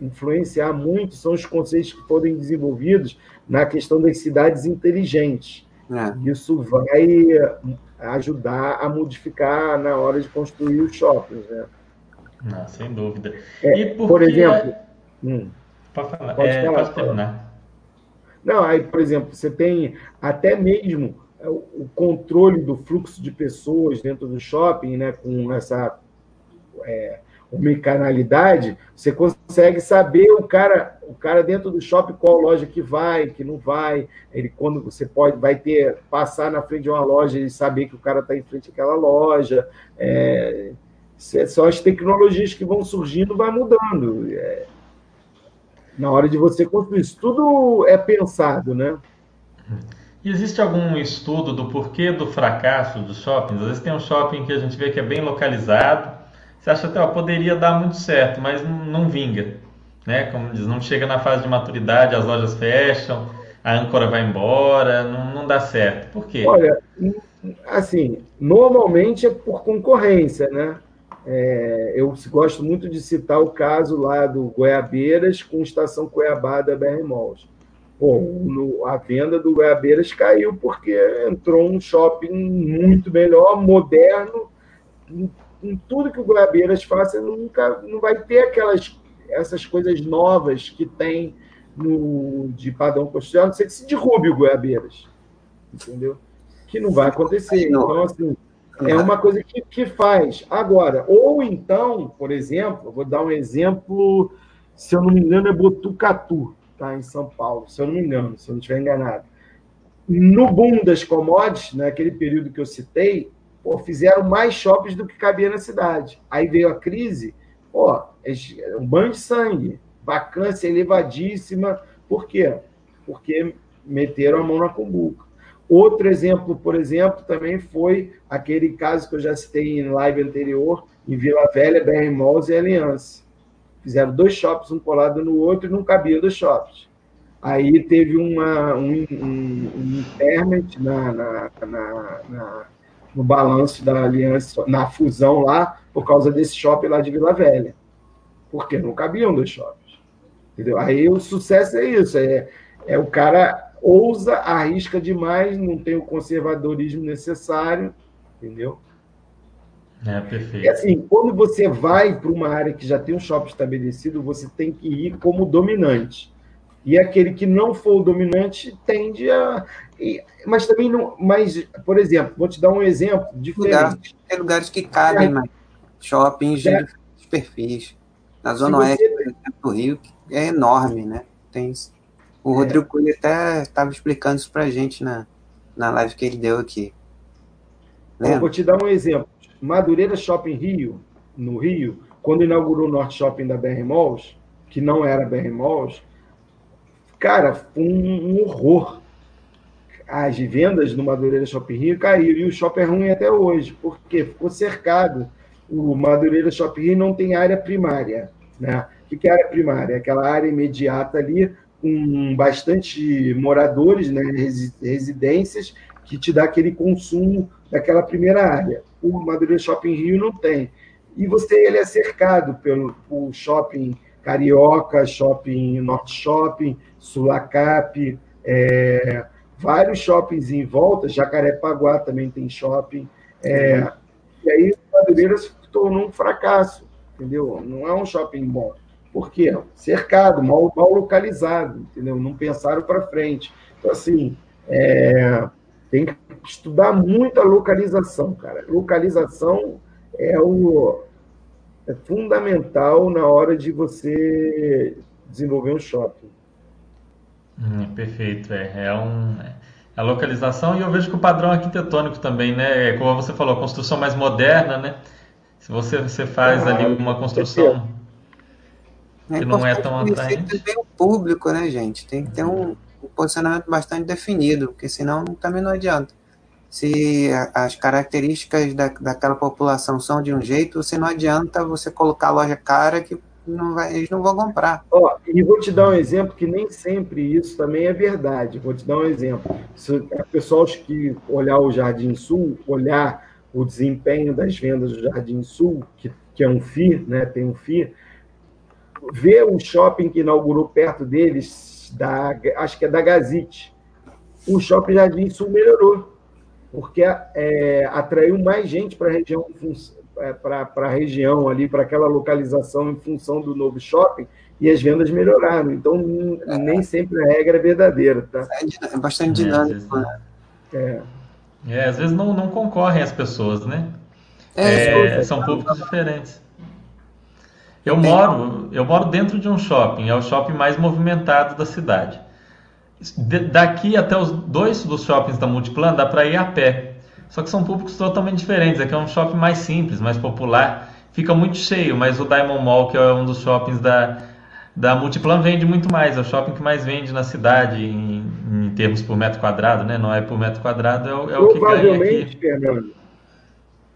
influenciar muito são os conceitos que forem desenvolvidos na questão das cidades inteligentes. É. Isso vai ajudar a modificar na hora de construir os shoppings. Né? Não, sem dúvida. É, por, por exemplo. Hum, pode falar. Pode, é, falar, terminar. Não, aí, por exemplo, você tem até mesmo o controle do fluxo de pessoas dentro do shopping, né, com essa é, omnicanalidade, você consegue saber o cara, o cara dentro do shopping qual loja que vai, que não vai. Ele quando você pode vai ter passar na frente de uma loja e saber que o cara está em frente àquela loja. É, são as tecnologias que vão surgindo, vai mudando. É, na hora de você construir isso, tudo é pensado, né? Existe algum estudo do porquê do fracasso dos shoppings? Às vezes tem um shopping que a gente vê que é bem localizado, você acha até, ó, poderia dar muito certo, mas não vinga. Né? Como diz, não chega na fase de maturidade, as lojas fecham, a âncora vai embora, não, não dá certo. Por quê? Olha, assim, normalmente é por concorrência, né? É, eu gosto muito de citar o caso lá do Goiabeiras com Estação Cuiabá da BR Malls. Pô, no, a venda do Goiabeiras caiu porque entrou um shopping muito melhor, moderno, em tudo que o Goiabeiras faça, nunca não vai ter aquelas essas coisas novas que tem no de padrão constitucional, não sei que se derrube o Goiabeiras. Entendeu? Que não vai acontecer. Então, assim, é uma coisa que, que faz. Agora, ou então, por exemplo, vou dar um exemplo, se eu não me engano, é Botucatu, tá? em São Paulo, se eu não me engano, se eu não estiver enganado. No boom das commodities, naquele período que eu citei, pô, fizeram mais shoppings do que cabia na cidade. Aí veio a crise, pô, um banho de sangue, vacância elevadíssima. Por quê? Porque meteram a mão na cumbuca. Outro exemplo, por exemplo, também foi aquele caso que eu já citei em live anterior, em Vila Velha, BR Malls e Aliança. Fizeram dois shoppings, um colado no outro, e não cabia dos shoppings. Aí teve uma, um, um, um na, na, na, na no balanço da aliança, na fusão lá, por causa desse shopping lá de Vila Velha. Porque não cabiam dois shoppings. Entendeu? Aí o sucesso é isso: é, é o cara ousa, arrisca demais, não tem o conservadorismo necessário, entendeu? É, perfeito. E assim, quando você vai para uma área que já tem um shopping estabelecido, você tem que ir como dominante. E aquele que não for o dominante tende a. Mas também não. Mas, por exemplo, vou te dar um exemplo diferente. tem lugares que cabem, é. mas shoppings é. de perfis. Na Zona Oeste do Rio, é enorme, né? Tem O é. Rodrigo Coelho até estava explicando isso para a gente na, na live que ele deu aqui. Lembra? Vou te dar um exemplo. Madureira Shopping Rio, no Rio, quando inaugurou o Norte Shopping da BR Malls, que não era BR Malls, cara, foi um, um horror. As vendas no Madureira Shopping Rio caíram e o shopping é ruim até hoje. Por quê? Ficou cercado. O Madureira Shopping Rio não tem área primária. Né? O que é área primária? Aquela área imediata ali, com bastante moradores, né? residências, que te dá aquele consumo daquela primeira área. O Madureira Shopping Rio não tem. E você ele é cercado pelo, pelo shopping Carioca, Shopping Norte Shopping, Sulacap, é, vários shoppings em volta, Jacarepaguá também tem shopping. É, e aí Madureira se tornou um fracasso, entendeu? Não é um shopping bom. Por quê? Cercado, mal, mal localizado, entendeu? Não pensaram para frente. Então, assim, é, tem que estudar muito a localização, cara. Localização é o é fundamental na hora de você desenvolver um shopping. Hum, perfeito, é, é um é a localização e eu vejo que o padrão arquitetônico também, né? É, como você falou, a construção mais moderna, né? Se você, você faz ah, ali uma construção é que não é tão atraente. O público, né, gente? Tem que ter um, um posicionamento bastante definido, porque senão também não adianta se as características da, daquela população são de um jeito, você não adianta você colocar a loja cara que não vai, eles não vão comprar. Ó, e vou te dar um exemplo que nem sempre isso também é verdade. Vou te dar um exemplo. Se o pessoal que olhar o Jardim Sul, olhar o desempenho das vendas do Jardim Sul, que, que é um FI, né, tem um FI, ver o shopping que inaugurou perto deles, da, acho que é da Gazite, o shopping Jardim Sul melhorou porque é, atraiu mais gente para a região, para a região ali, para aquela localização em função do novo shopping, e as vendas melhoraram. Então, é. nem sempre a regra é verdadeira. Tá? É, é bastante é, dinâmico. Né? É, é. às vezes não, não concorrem as pessoas, né? É, são públicos diferentes. Eu moro, eu moro dentro de um shopping, é o shopping mais movimentado da cidade daqui até os dois dos shoppings da Multiplan dá para ir a pé. Só que são públicos totalmente diferentes. Aqui é um shopping mais simples, mais popular. Fica muito cheio, mas o Diamond Mall, que é um dos shoppings da, da Multiplan, vende muito mais. É o shopping que mais vende na cidade em, em termos por metro quadrado, né? Não é por metro quadrado, é, é o que ganha aqui. Fernando,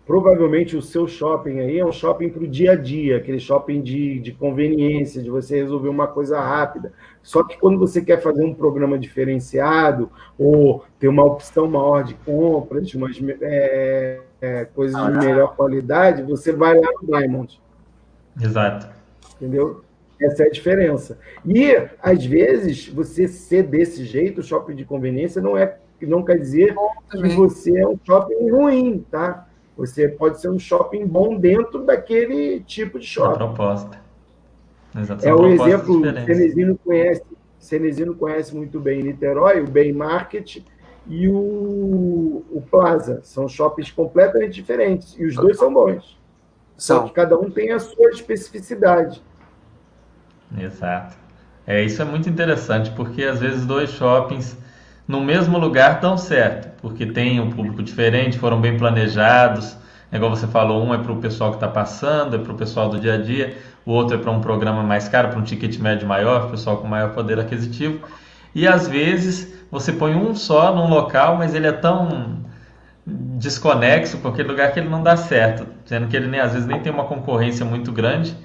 provavelmente o seu shopping aí é um shopping para o dia a dia, aquele shopping de, de conveniência, de você resolver uma coisa rápida. Só que quando você quer fazer um programa diferenciado ou ter uma opção maior de compras, de umas é, é, coisas ah, de melhor qualidade, você vai lá no Diamond. Exato. Entendeu? Essa é a diferença. E, às vezes, você ser desse jeito, shopping de conveniência, não, é, não quer dizer que você é um shopping ruim, tá? Você pode ser um shopping bom dentro daquele tipo de shopping. A proposta. Exato, é o exemplo, Cenezino conhece, Cenezino conhece muito bem Niterói, o Bem Market e o, o Plaza. São shoppings completamente diferentes. E os dois são bons. São. Só que cada um tem a sua especificidade. Exato. É, isso é muito interessante, porque às vezes dois shoppings no mesmo lugar dão certo, porque tem um público diferente, foram bem planejados. É igual você falou, um é para o pessoal que está passando, é para o pessoal do dia a dia, o outro é para um programa mais caro, para um ticket médio maior, pessoal com maior poder aquisitivo. E às vezes você põe um só num local, mas ele é tão desconexo com aquele lugar que ele não dá certo, sendo que ele nem às vezes nem tem uma concorrência muito grande.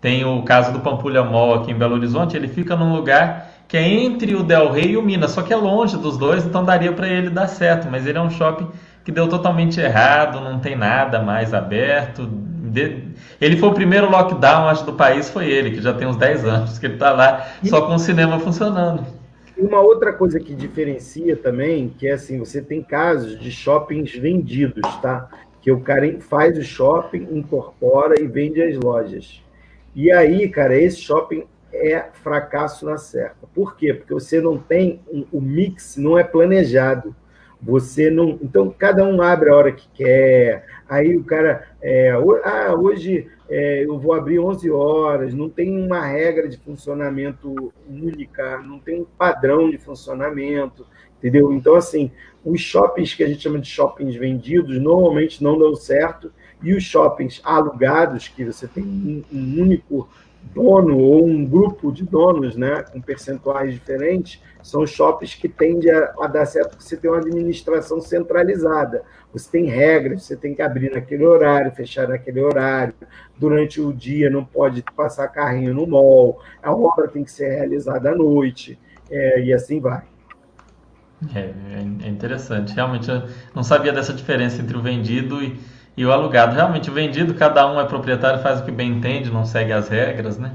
Tem o caso do Pampulha Mall aqui em Belo Horizonte, ele fica num lugar que é entre o Del Rey e o Minas, só que é longe dos dois, então daria para ele dar certo, mas ele é um shopping que deu totalmente errado, não tem nada mais aberto. Ele foi o primeiro lockdown, acho, do país, foi ele, que já tem uns 10 anos, que ele está lá só com o cinema funcionando. E uma outra coisa que diferencia também, que é assim, você tem casos de shoppings vendidos, tá? que o cara faz o shopping, incorpora e vende as lojas. E aí, cara, esse shopping é fracasso na certa. Por quê? Porque você não tem o mix, não é planejado. Você não. Então, cada um abre a hora que quer. Aí o cara. É, ah, hoje é, eu vou abrir 11 horas. Não tem uma regra de funcionamento única, não tem um padrão de funcionamento. Entendeu? Então, assim, os shoppings que a gente chama de shoppings vendidos normalmente não dão certo. E os shoppings alugados, que você tem um, um único dono ou um grupo de donos, né, com percentuais diferentes, são shoppings que tendem a, a, dar certo porque você tem uma administração centralizada. Você tem regras, você tem que abrir naquele horário, fechar naquele horário. Durante o dia não pode passar carrinho no mall, a obra tem que ser realizada à noite, é, e assim vai. É, é interessante. Realmente, eu não sabia dessa diferença entre o vendido e, e o alugado. Realmente, o vendido, cada um é proprietário, faz o que bem entende, não segue as regras, né?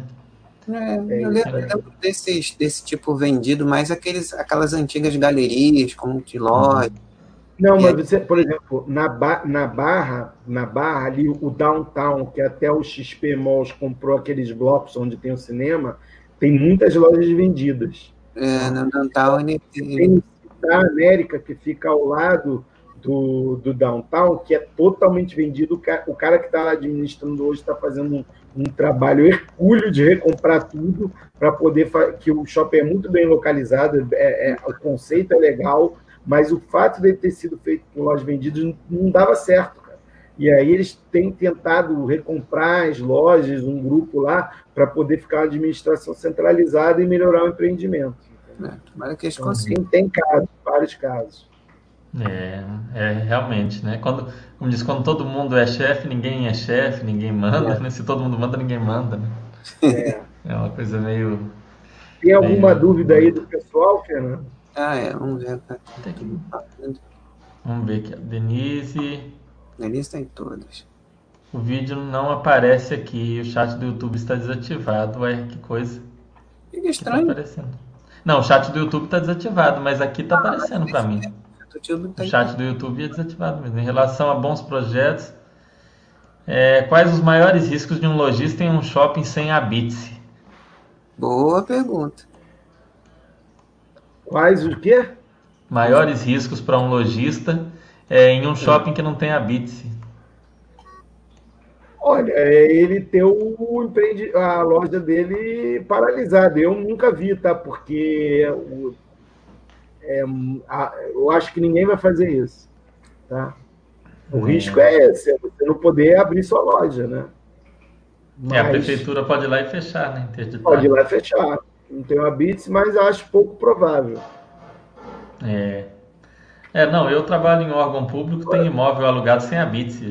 É, eu lembro desses, desse tipo vendido, mais aqueles, aquelas antigas galerias, como de loja. Não, mas você, por exemplo, na, ba na Barra, na Barra, ali o Downtown, que até o XP Malls comprou aqueles blocos onde tem o cinema, tem muitas lojas vendidas. É, no Downtown ele... tem da América, que fica ao lado do, do downtown, que é totalmente vendido. O cara que está administrando hoje está fazendo um, um, trabalho hercúleo de recomprar tudo para poder que o shopping é muito bem localizado, é, é, o conceito é legal, mas o fato de ter sido feito com lojas vendidas não, não dava certo. Cara. E aí eles têm tentado recomprar as lojas, um grupo lá, para poder ficar uma administração centralizada e melhorar o empreendimento. Né? Tomara que eles então, consigam. Tem casos, vários casos. É, é realmente, né? Quando, como diz, quando todo mundo é chefe, ninguém é chefe, ninguém manda, é. né? Se todo mundo manda, ninguém manda, né? É, é uma coisa meio. Tem alguma meio... dúvida aí do pessoal, Fernando? Ah, é, vamos ver. Vamos ver aqui, a Denise. Denise está em todas. O vídeo não aparece aqui, o chat do YouTube está desativado. Ué, que coisa. Fica estranho. Que tá aparecendo? Não, o chat do YouTube está desativado, mas aqui está aparecendo para mim. O chat do YouTube é desativado mesmo. Em relação a bons projetos, é, quais os maiores riscos de um lojista em um shopping sem habite? Boa pergunta. Quais o quê? Maiores riscos para um lojista é, em um shopping que não tem habite. Olha, é ele ter o empreende, a loja dele paralisada. Eu nunca vi, tá? Porque o, é, a, eu acho que ninguém vai fazer isso, tá? O é. risco é esse, é você não poder abrir sua loja, né? Mas, é, a prefeitura pode ir lá e fechar, né? Interditar. Pode ir lá e fechar. Não tem uma bits, mas acho pouco provável. É. É, não, eu trabalho em órgão público, tem imóvel alugado sem habite.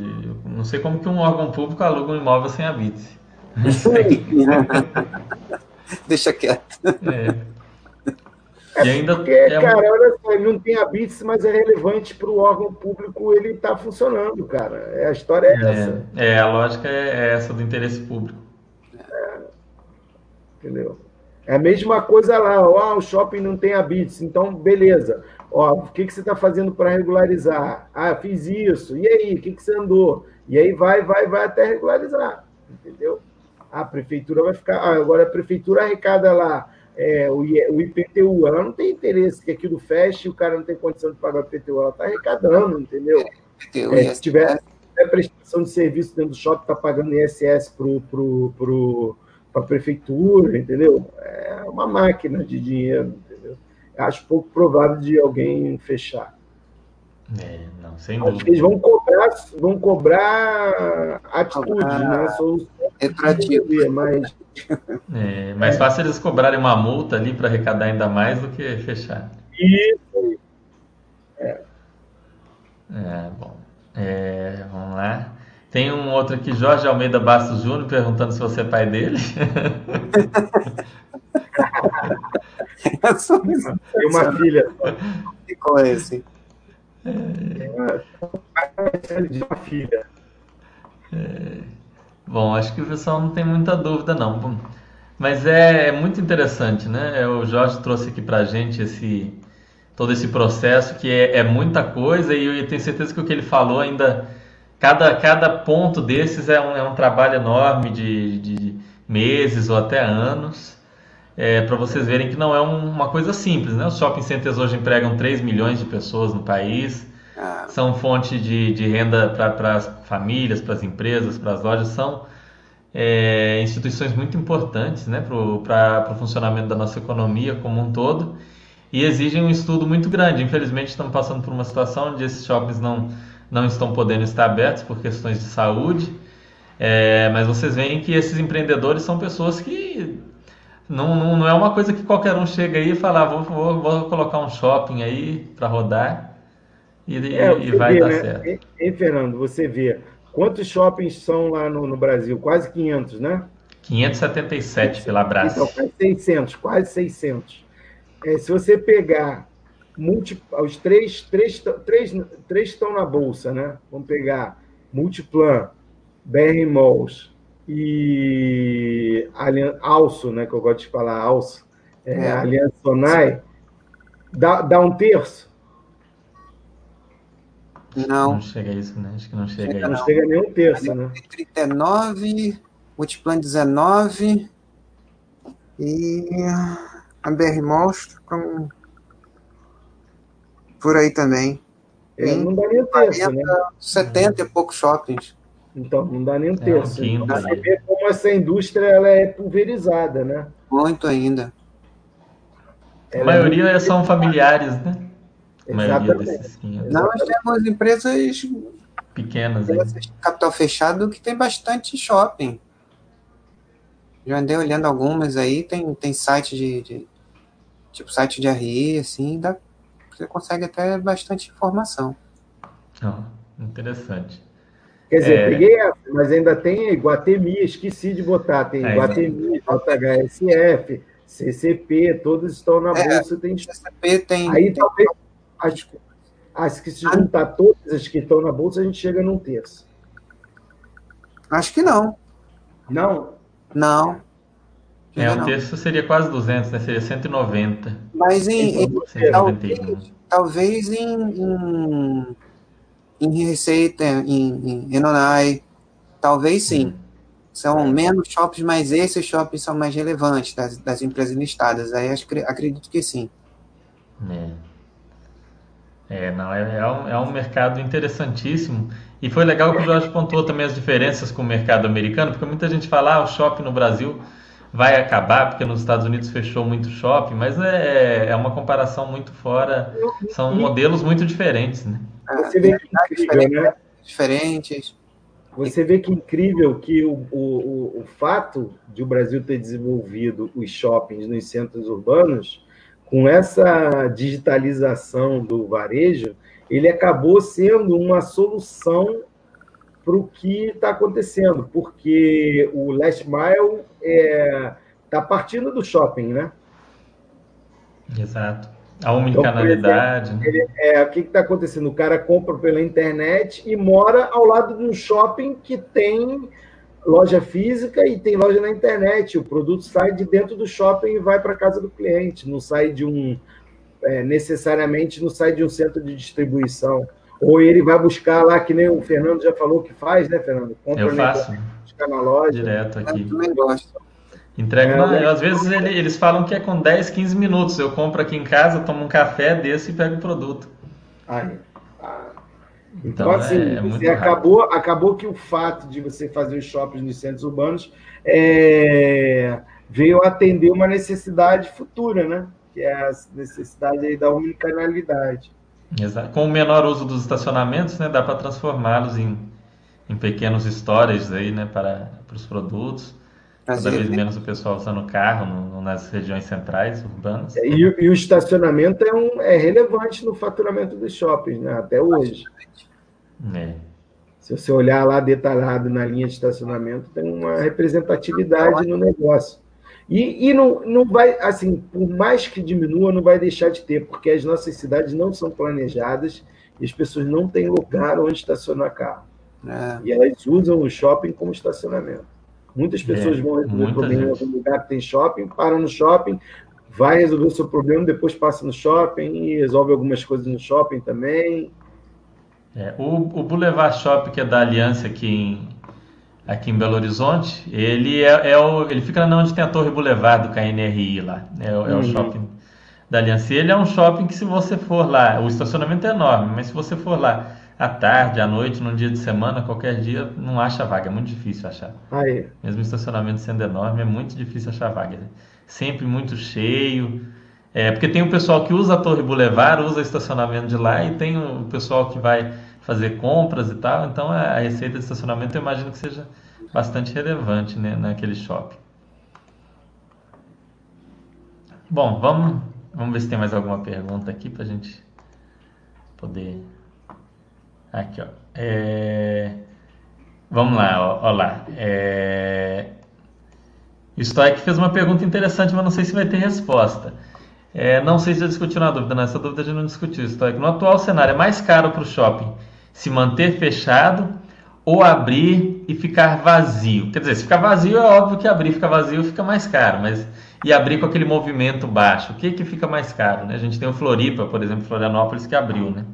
Não sei como que um órgão público aluga um imóvel sem habite. Deixa quieto. É. E ainda porque, é cara, um... olha só, ele não tem habits, mas é relevante para o órgão público, ele está funcionando, cara. A história é, é, essa. É, a lógica é essa do interesse público. É. Entendeu? É a mesma coisa lá, ó, o shopping não tem habits, então beleza. Ó, o que, que você está fazendo para regularizar? Ah, fiz isso. E aí, o que, que você andou? E aí vai, vai, vai até regularizar. Entendeu? A prefeitura vai ficar. Ah, agora a prefeitura arrecada lá é, o, o IPTU. Ela não tem interesse que aquilo feche e o cara não tem condição de pagar o IPTU. Ela está arrecadando, entendeu? É, se tiver prestação de serviço dentro do shopping, está pagando ISS para pro, pro, a prefeitura, entendeu? É uma máquina de dinheiro acho pouco provável de alguém fechar. É, não, sem dúvida. Eles vão cobrar, vão cobrar atitude, ah, né? Solução retroativa. Mas... É, mais fácil eles cobrarem uma multa ali para arrecadar ainda mais do que fechar. Isso. É. É, bom. É, vamos lá. Tem um outro aqui, Jorge Almeida Bastos Júnior, perguntando se você é pai dele. Tem uma filha. E qual é esse? De uma filha. Bom, acho que o pessoal não tem muita dúvida, não. Mas é, é muito interessante, né? É, o Jorge trouxe aqui pra gente esse, todo esse processo, que é, é muita coisa, e eu tenho certeza que o que ele falou ainda cada, cada ponto desses é um, é um trabalho enorme de, de meses ou até anos. É, para vocês verem que não é um, uma coisa simples, né? Os shopping centers hoje empregam 3 milhões de pessoas no país, ah. são fonte de, de renda para as famílias, para as empresas, para as lojas, são é, instituições muito importantes né, para o funcionamento da nossa economia como um todo e exigem um estudo muito grande. Infelizmente, estamos passando por uma situação onde esses shoppings não, não estão podendo estar abertos por questões de saúde, é, mas vocês veem que esses empreendedores são pessoas que não, não, não é uma coisa que qualquer um chega aí e fala, ah, vou, vou, vou colocar um shopping aí para rodar e, é, e vai vê, dar né? certo. E, e, Fernando, você vê Quantos shoppings são lá no, no Brasil? Quase 500, né? 577 pela Brás. Então, quase 600, quase 600. É, se você pegar multi, os três, três, três, três estão na bolsa, né? Vamos pegar Multiplan, BR Malls e Alian, Alço, né? Que eu gosto de falar Alço, é, é. Aliança Sonai, dá, dá um terço. Não. Não chega a isso, né? Acho que não chega, chega Não chega nem um terço, né? 39, Multiplan 19 e a BR Monstro com... por aí também. É, não dá nem um terço, 40, né? 70 e poucos shoppings. Então, não dá nem um terço. É um então, você vê como essa indústria ela é pulverizada, né? Muito ainda. a maioria é são familiares, né? Exatamente. Nós temos empresas pequenas, empresas capital fechado que tem bastante shopping. Já andei olhando algumas aí, tem, tem site de, de tipo site de RI, assim, dá, você consegue até bastante informação. Oh, interessante. Quer dizer, é... peguei essa, mas ainda tem Iguatemi, esqueci de botar, tem é, Iguatemi, JHSF, CCP, todos estão na é, bolsa, tem CCP tem. Aí tem... talvez as, as que se juntar todas as que estão na bolsa, a gente chega num terço. Acho que não. Não? Não. É, um terço seria quase 200, né? Seria 190. Mas em, em talvez, talvez em, em, em receita, em, em Enonai, talvez sim. Hum. São menos shoppings, mas esses shoppings são mais relevantes das, das empresas listadas. Aí acho, acredito que sim. É. É, não, é, é, um, é um mercado interessantíssimo. E foi legal que o Jorge pontuou também as diferenças com o mercado americano, porque muita gente fala, ah, o shopping no Brasil vai acabar, porque nos Estados Unidos fechou muito shopping, mas é, é uma comparação muito fora, são modelos muito diferentes, né? Você vê que incrível, né? Diferentes. Você vê que incrível que o, o, o fato de o Brasil ter desenvolvido os shoppings nos centros urbanos com essa digitalização do varejo, ele acabou sendo uma solução para o que está acontecendo, porque o last mile está é, tá partindo do shopping, né? Exato. A omnicanalidade. Então, né? é, o que está acontecendo? O cara compra pela internet e mora ao lado de um shopping que tem loja física e tem loja na internet. O produto sai de dentro do shopping e vai para casa do cliente, não sai de um é, necessariamente não sai de um centro de distribuição. Ou ele vai buscar lá, que nem o Fernando já falou que faz, né, Fernando? Compra Eu faço. Buscar na loja. Direto aqui. Eu também gosto. Entrega é, na... Às vezes ele, eles falam que é com 10, 15 minutos. Eu compro aqui em casa, tomo um café desse e pego o produto. Aí. Então, então assim, é, é você acabou, acabou que o fato de você fazer os shoppings nos centros urbanos é, veio atender uma necessidade futura, né? Que é a necessidade da unicanalidade. Exato. Com o menor uso dos estacionamentos, né, dá para transformá-los em, em pequenos stories aí, né, para, para os produtos. Cada vez menos o pessoal usando carro no, nas regiões centrais, urbanas. E, e, o estacionamento é, um, é relevante no faturamento dos shoppings, né? até hoje. É. Se você olhar lá detalhado na linha de estacionamento, tem uma representatividade no negócio. E, e não, não vai, assim, por mais que diminua, não vai deixar de ter, porque as nossas cidades não são planejadas e as pessoas não têm lugar onde estacionar carro. É. E elas usam o shopping como estacionamento. Muitas pessoas é, vão resolver problema em algum lugar que tem shopping, param no shopping, vai resolver o seu problema, depois passa no shopping e resolve algumas coisas no shopping também. É, o, o Boulevard Shop, que é da Aliança aqui em, aqui em Belo Horizonte, ele é, é o, ele fica onde tem a Torre Boulevard do KNRI lá, é, é uhum. o shopping da Aliança. E ele é um shopping que se você for lá, o estacionamento é enorme, mas se você for lá à tarde, à noite, num dia de semana, qualquer dia, não acha vaga, é muito difícil achar. Aí. Mesmo o estacionamento sendo enorme, é muito difícil achar vaga. Sempre muito cheio. É, porque tem o pessoal que usa a Torre Boulevard, usa o estacionamento de lá, e tem o pessoal que vai fazer compras e tal. Então a receita de estacionamento eu imagino que seja bastante relevante né, naquele shopping. Bom, vamos, vamos ver se tem mais alguma pergunta aqui para a gente poder. Aqui, ó. É... Vamos lá, ó, ó lá. É... O Stoic fez uma pergunta interessante, mas não sei se vai ter resposta. É, não sei se já discutiu na dúvida, nessa dúvida a gente não discutiu. Stoic. No atual cenário, é mais caro para o shopping se manter fechado ou abrir e ficar vazio. Quer dizer, se ficar vazio, é óbvio que abrir e ficar vazio fica mais caro, mas e abrir com aquele movimento baixo, o que que fica mais caro? Né? A gente tem o Floripa, por exemplo, Florianópolis, que abriu, né?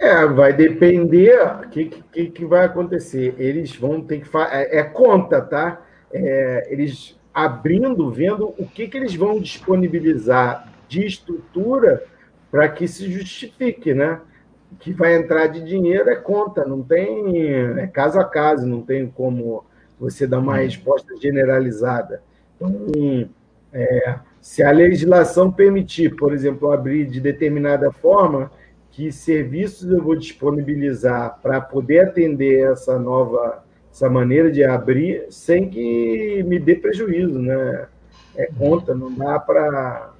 É, vai depender o que, que, que, vai acontecer. Eles vão ter que fazer. É, é, conta, tá? É, eles abrindo, vendo o que, que eles vão disponibilizar de estrutura para que se justifique, né? que vai entrar de dinheiro é conta, não tem é caso a caso, não tem como você dar uma resposta generalizada. Então, é, se a legislação permitir, por exemplo, abrir de determinada forma, que serviços eu vou disponibilizar para poder atender essa nova essa maneira de abrir sem que me dê prejuízo, né? É conta, não dá para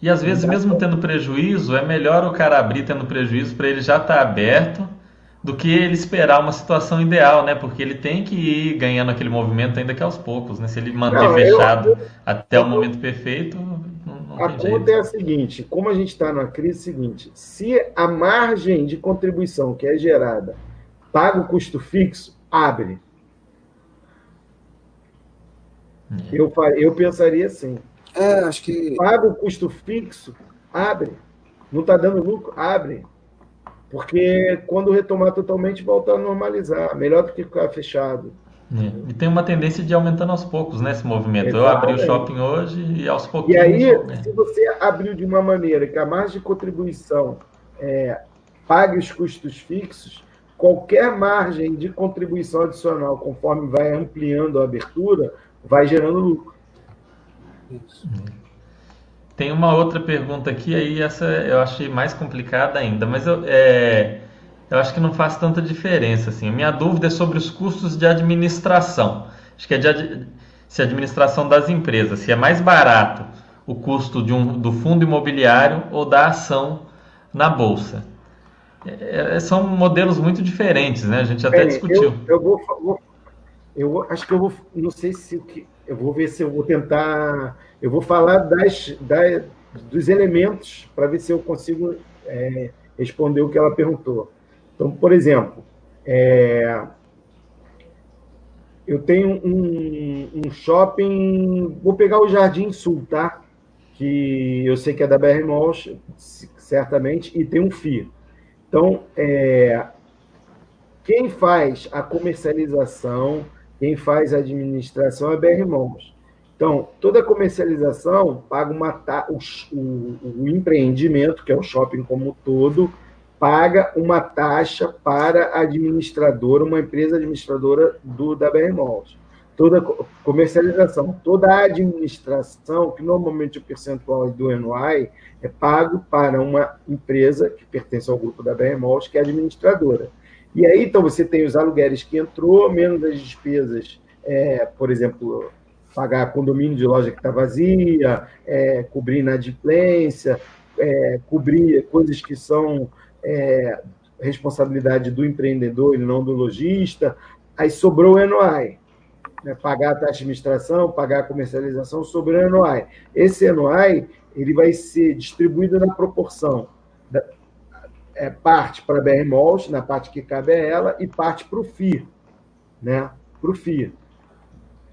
e às vezes, mesmo tendo prejuízo, é melhor o cara abrir tendo prejuízo para ele já estar tá aberto do que ele esperar uma situação ideal, né? Porque ele tem que ir ganhando aquele movimento ainda que aos poucos, né? Se ele manter não, fechado eu, até eu, o momento perfeito, A conta é a seguinte, como a gente está na crise, é seguinte, se a margem de contribuição que é gerada paga o custo fixo, abre. É. Eu, eu pensaria assim. É, acho que. Paga o custo fixo, abre. Não está dando lucro, abre. Porque quando retomar totalmente, volta a normalizar. Melhor do que ficar fechado. É. E tem uma tendência de aumentando aos poucos, né? Esse movimento. Exatamente. Eu abri o shopping hoje e aos pouquinhos. E aí, se você abriu de uma maneira que a margem de contribuição é, pague os custos fixos, qualquer margem de contribuição adicional, conforme vai ampliando a abertura, vai gerando lucro. Isso. Tem uma outra pergunta aqui, aí essa eu achei mais complicada ainda, mas eu, é, eu acho que não faz tanta diferença. Assim. A minha dúvida é sobre os custos de administração. Acho que é de, se a administração das empresas, se é mais barato o custo de um, do fundo imobiliário ou da ação na bolsa. É, é são modelos muito diferentes, né? A gente até é, discutiu. Eu, eu vou, vou, eu acho que eu vou, não sei se o que eu vou ver se eu vou tentar. Eu vou falar das, das dos elementos para ver se eu consigo é, responder o que ela perguntou. Então, por exemplo, é, eu tenho um, um, shopping. Vou pegar o Jardim Sul, tá? Que eu sei que é da BR Malls, certamente, e tem um FII. Então, é, quem faz a comercialização quem faz a administração é BR Mons. Então, toda comercialização paga uma ta... o, o, o, empreendimento, que é o shopping como todo, paga uma taxa para a administradora, uma empresa administradora do, da BR Malls. Toda comercialização, toda a administração, que normalmente o percentual do NOI é pago para uma empresa que pertence ao grupo da BR Malls, que é administradora. E aí, então, você tem os aluguéis que entrou, menos as despesas, é, por exemplo, pagar condomínio de loja que está vazia, é, cobrir inadimplência, é, cobrir coisas que são é, responsabilidade do empreendedor e não do lojista. Aí sobrou o NOI. Né? Pagar a taxa de administração, pagar a comercialização, sobrou o NOI. Esse NOI ele vai ser distribuído na proporção é, parte para a BR Malls, na parte que cabe a ela, e parte para o FIA. Né? Para o FIA.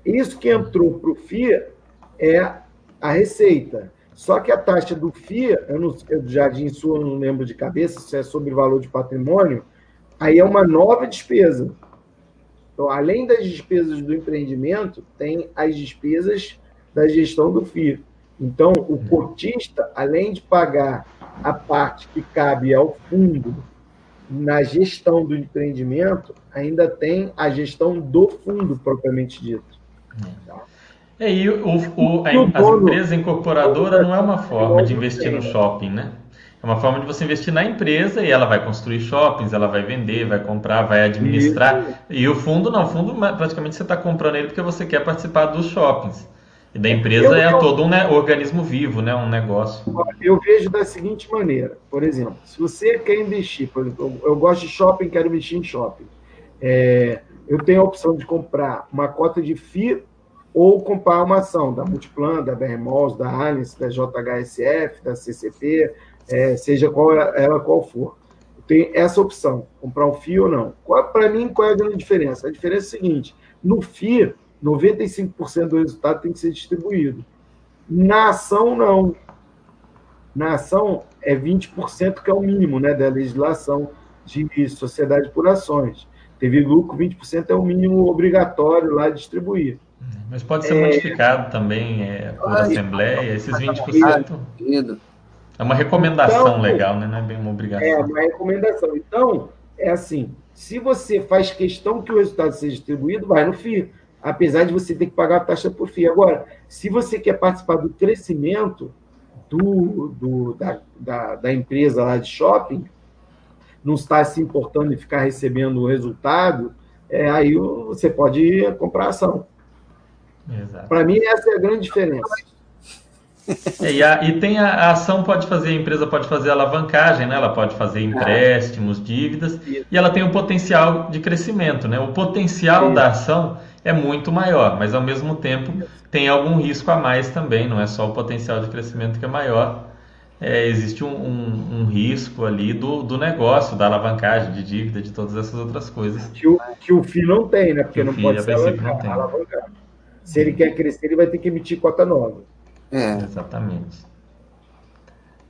Isso que entrou para o FIA é a receita. Só que a taxa do FIA, eu, não, eu de Sul, eu não lembro de cabeça, se é sobre valor de patrimônio, aí é uma nova despesa. Então, além das despesas do empreendimento, tem as despesas da gestão do FIA. Então, o cotista, além de pagar a parte que cabe ao fundo na gestão do empreendimento, ainda tem a gestão do fundo propriamente dito. É, e o, o, a, as empresas incorporadoras não é uma forma de investir no shopping, né? É uma forma de você investir na empresa e ela vai construir shoppings, ela vai vender, vai comprar, vai administrar. Isso. E o fundo não, o fundo praticamente você está comprando ele porque você quer participar dos shoppings. E da empresa eu, é todo um né, organismo vivo, né, um negócio. Eu vejo da seguinte maneira, por exemplo, se você quer investir, por exemplo, eu gosto de shopping, quero investir em shopping. É, eu tenho a opção de comprar uma cota de FII ou comprar uma ação da Multiplan, da BRMOS, da Allianz, da JHSF, da CCP, é, seja qual ela qual for. Tem essa opção, comprar um FII ou não. Para mim, qual é a grande diferença? A diferença é a seguinte: no FII, 95% do resultado tem que ser distribuído. Na ação, não. Na ação, é 20%, que é o mínimo né, da legislação de sociedade por ações. Teve lucro, 20% é o mínimo obrigatório lá distribuir. Mas pode ser é... modificado também é, por assembleia, esses 20%. É uma recomendação então, legal, né? não é bem uma obrigação. É uma recomendação. Então, é assim: se você faz questão que o resultado seja distribuído, vai no FII, apesar de você ter que pagar a taxa por FII. Agora, se você quer participar do crescimento do, do da, da, da, empresa lá de shopping, não está se importando em ficar recebendo o resultado, é, aí você pode comprar ação. Para mim, essa é a grande diferença. É, e, a, e, tem a, a, ação pode fazer, a empresa pode fazer alavancagem, né? ela pode fazer empréstimos, dívidas, Isso. e ela tem um potencial de crescimento. Né? O potencial Isso. da ação é muito maior, mas ao mesmo tempo tem algum risco a mais também, não é só o potencial de crescimento que é maior. É, existe um, um, um, risco ali do, do negócio, da alavancagem, de dívida, de todas essas outras coisas. Que o, que o FII não tem, né? Porque que não pode ser alavancado. Se ele quer crescer, ele vai ter que emitir cota nova. É. Exatamente.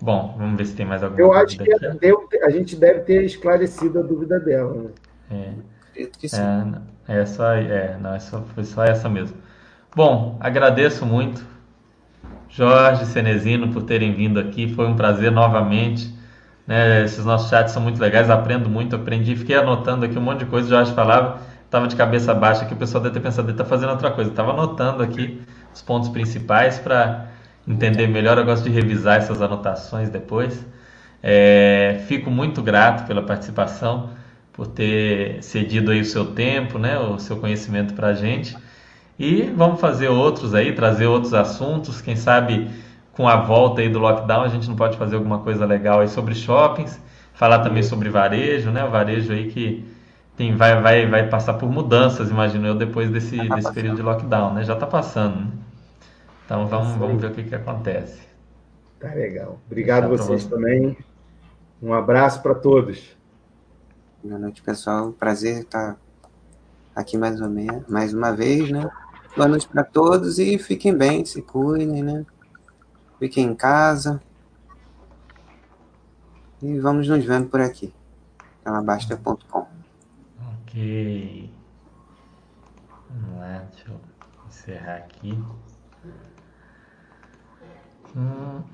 Bom, vamos ver se tem mais alguma Eu acho que deu, a gente deve ter esclarecido a dúvida dela. Né? É. É, é, só, é, não, é só, foi só essa mesmo. Bom, agradeço muito Jorge Cenezino por terem vindo aqui. Foi um prazer novamente. Né? Esses nossos chats são muito legais, aprendo muito, aprendi, fiquei anotando aqui um monte de coisa. O Jorge falava, estava de cabeça baixa que o pessoal deve ter pensado, ele está fazendo outra coisa. Estava anotando aqui os pontos principais para entender melhor. Eu gosto de revisar essas anotações depois. É, fico muito grato pela participação, por ter cedido aí o seu tempo, né, o seu conhecimento para a gente. E vamos fazer outros aí, trazer outros assuntos. Quem sabe com a volta aí do lockdown a gente não pode fazer alguma coisa legal aí sobre shoppings. Falar também sobre varejo, né? O varejo aí que tem, vai, vai, vai passar por mudanças, imagino eu, depois desse, tá desse período de lockdown, né? Já está passando. Né? Então vamos, vamos ver o que, que acontece. Tá legal. Obrigado a vocês também. Um abraço para todos. Boa noite, pessoal. Prazer estar aqui mais, ou menos, mais uma vez, né? Boa noite para todos e fiquem bem, se cuidem, né? Fiquem em casa. E vamos nos vendo por aqui. Alabasta.com. Ok. Vamos lá, deixa eu encerrar aqui. Hum.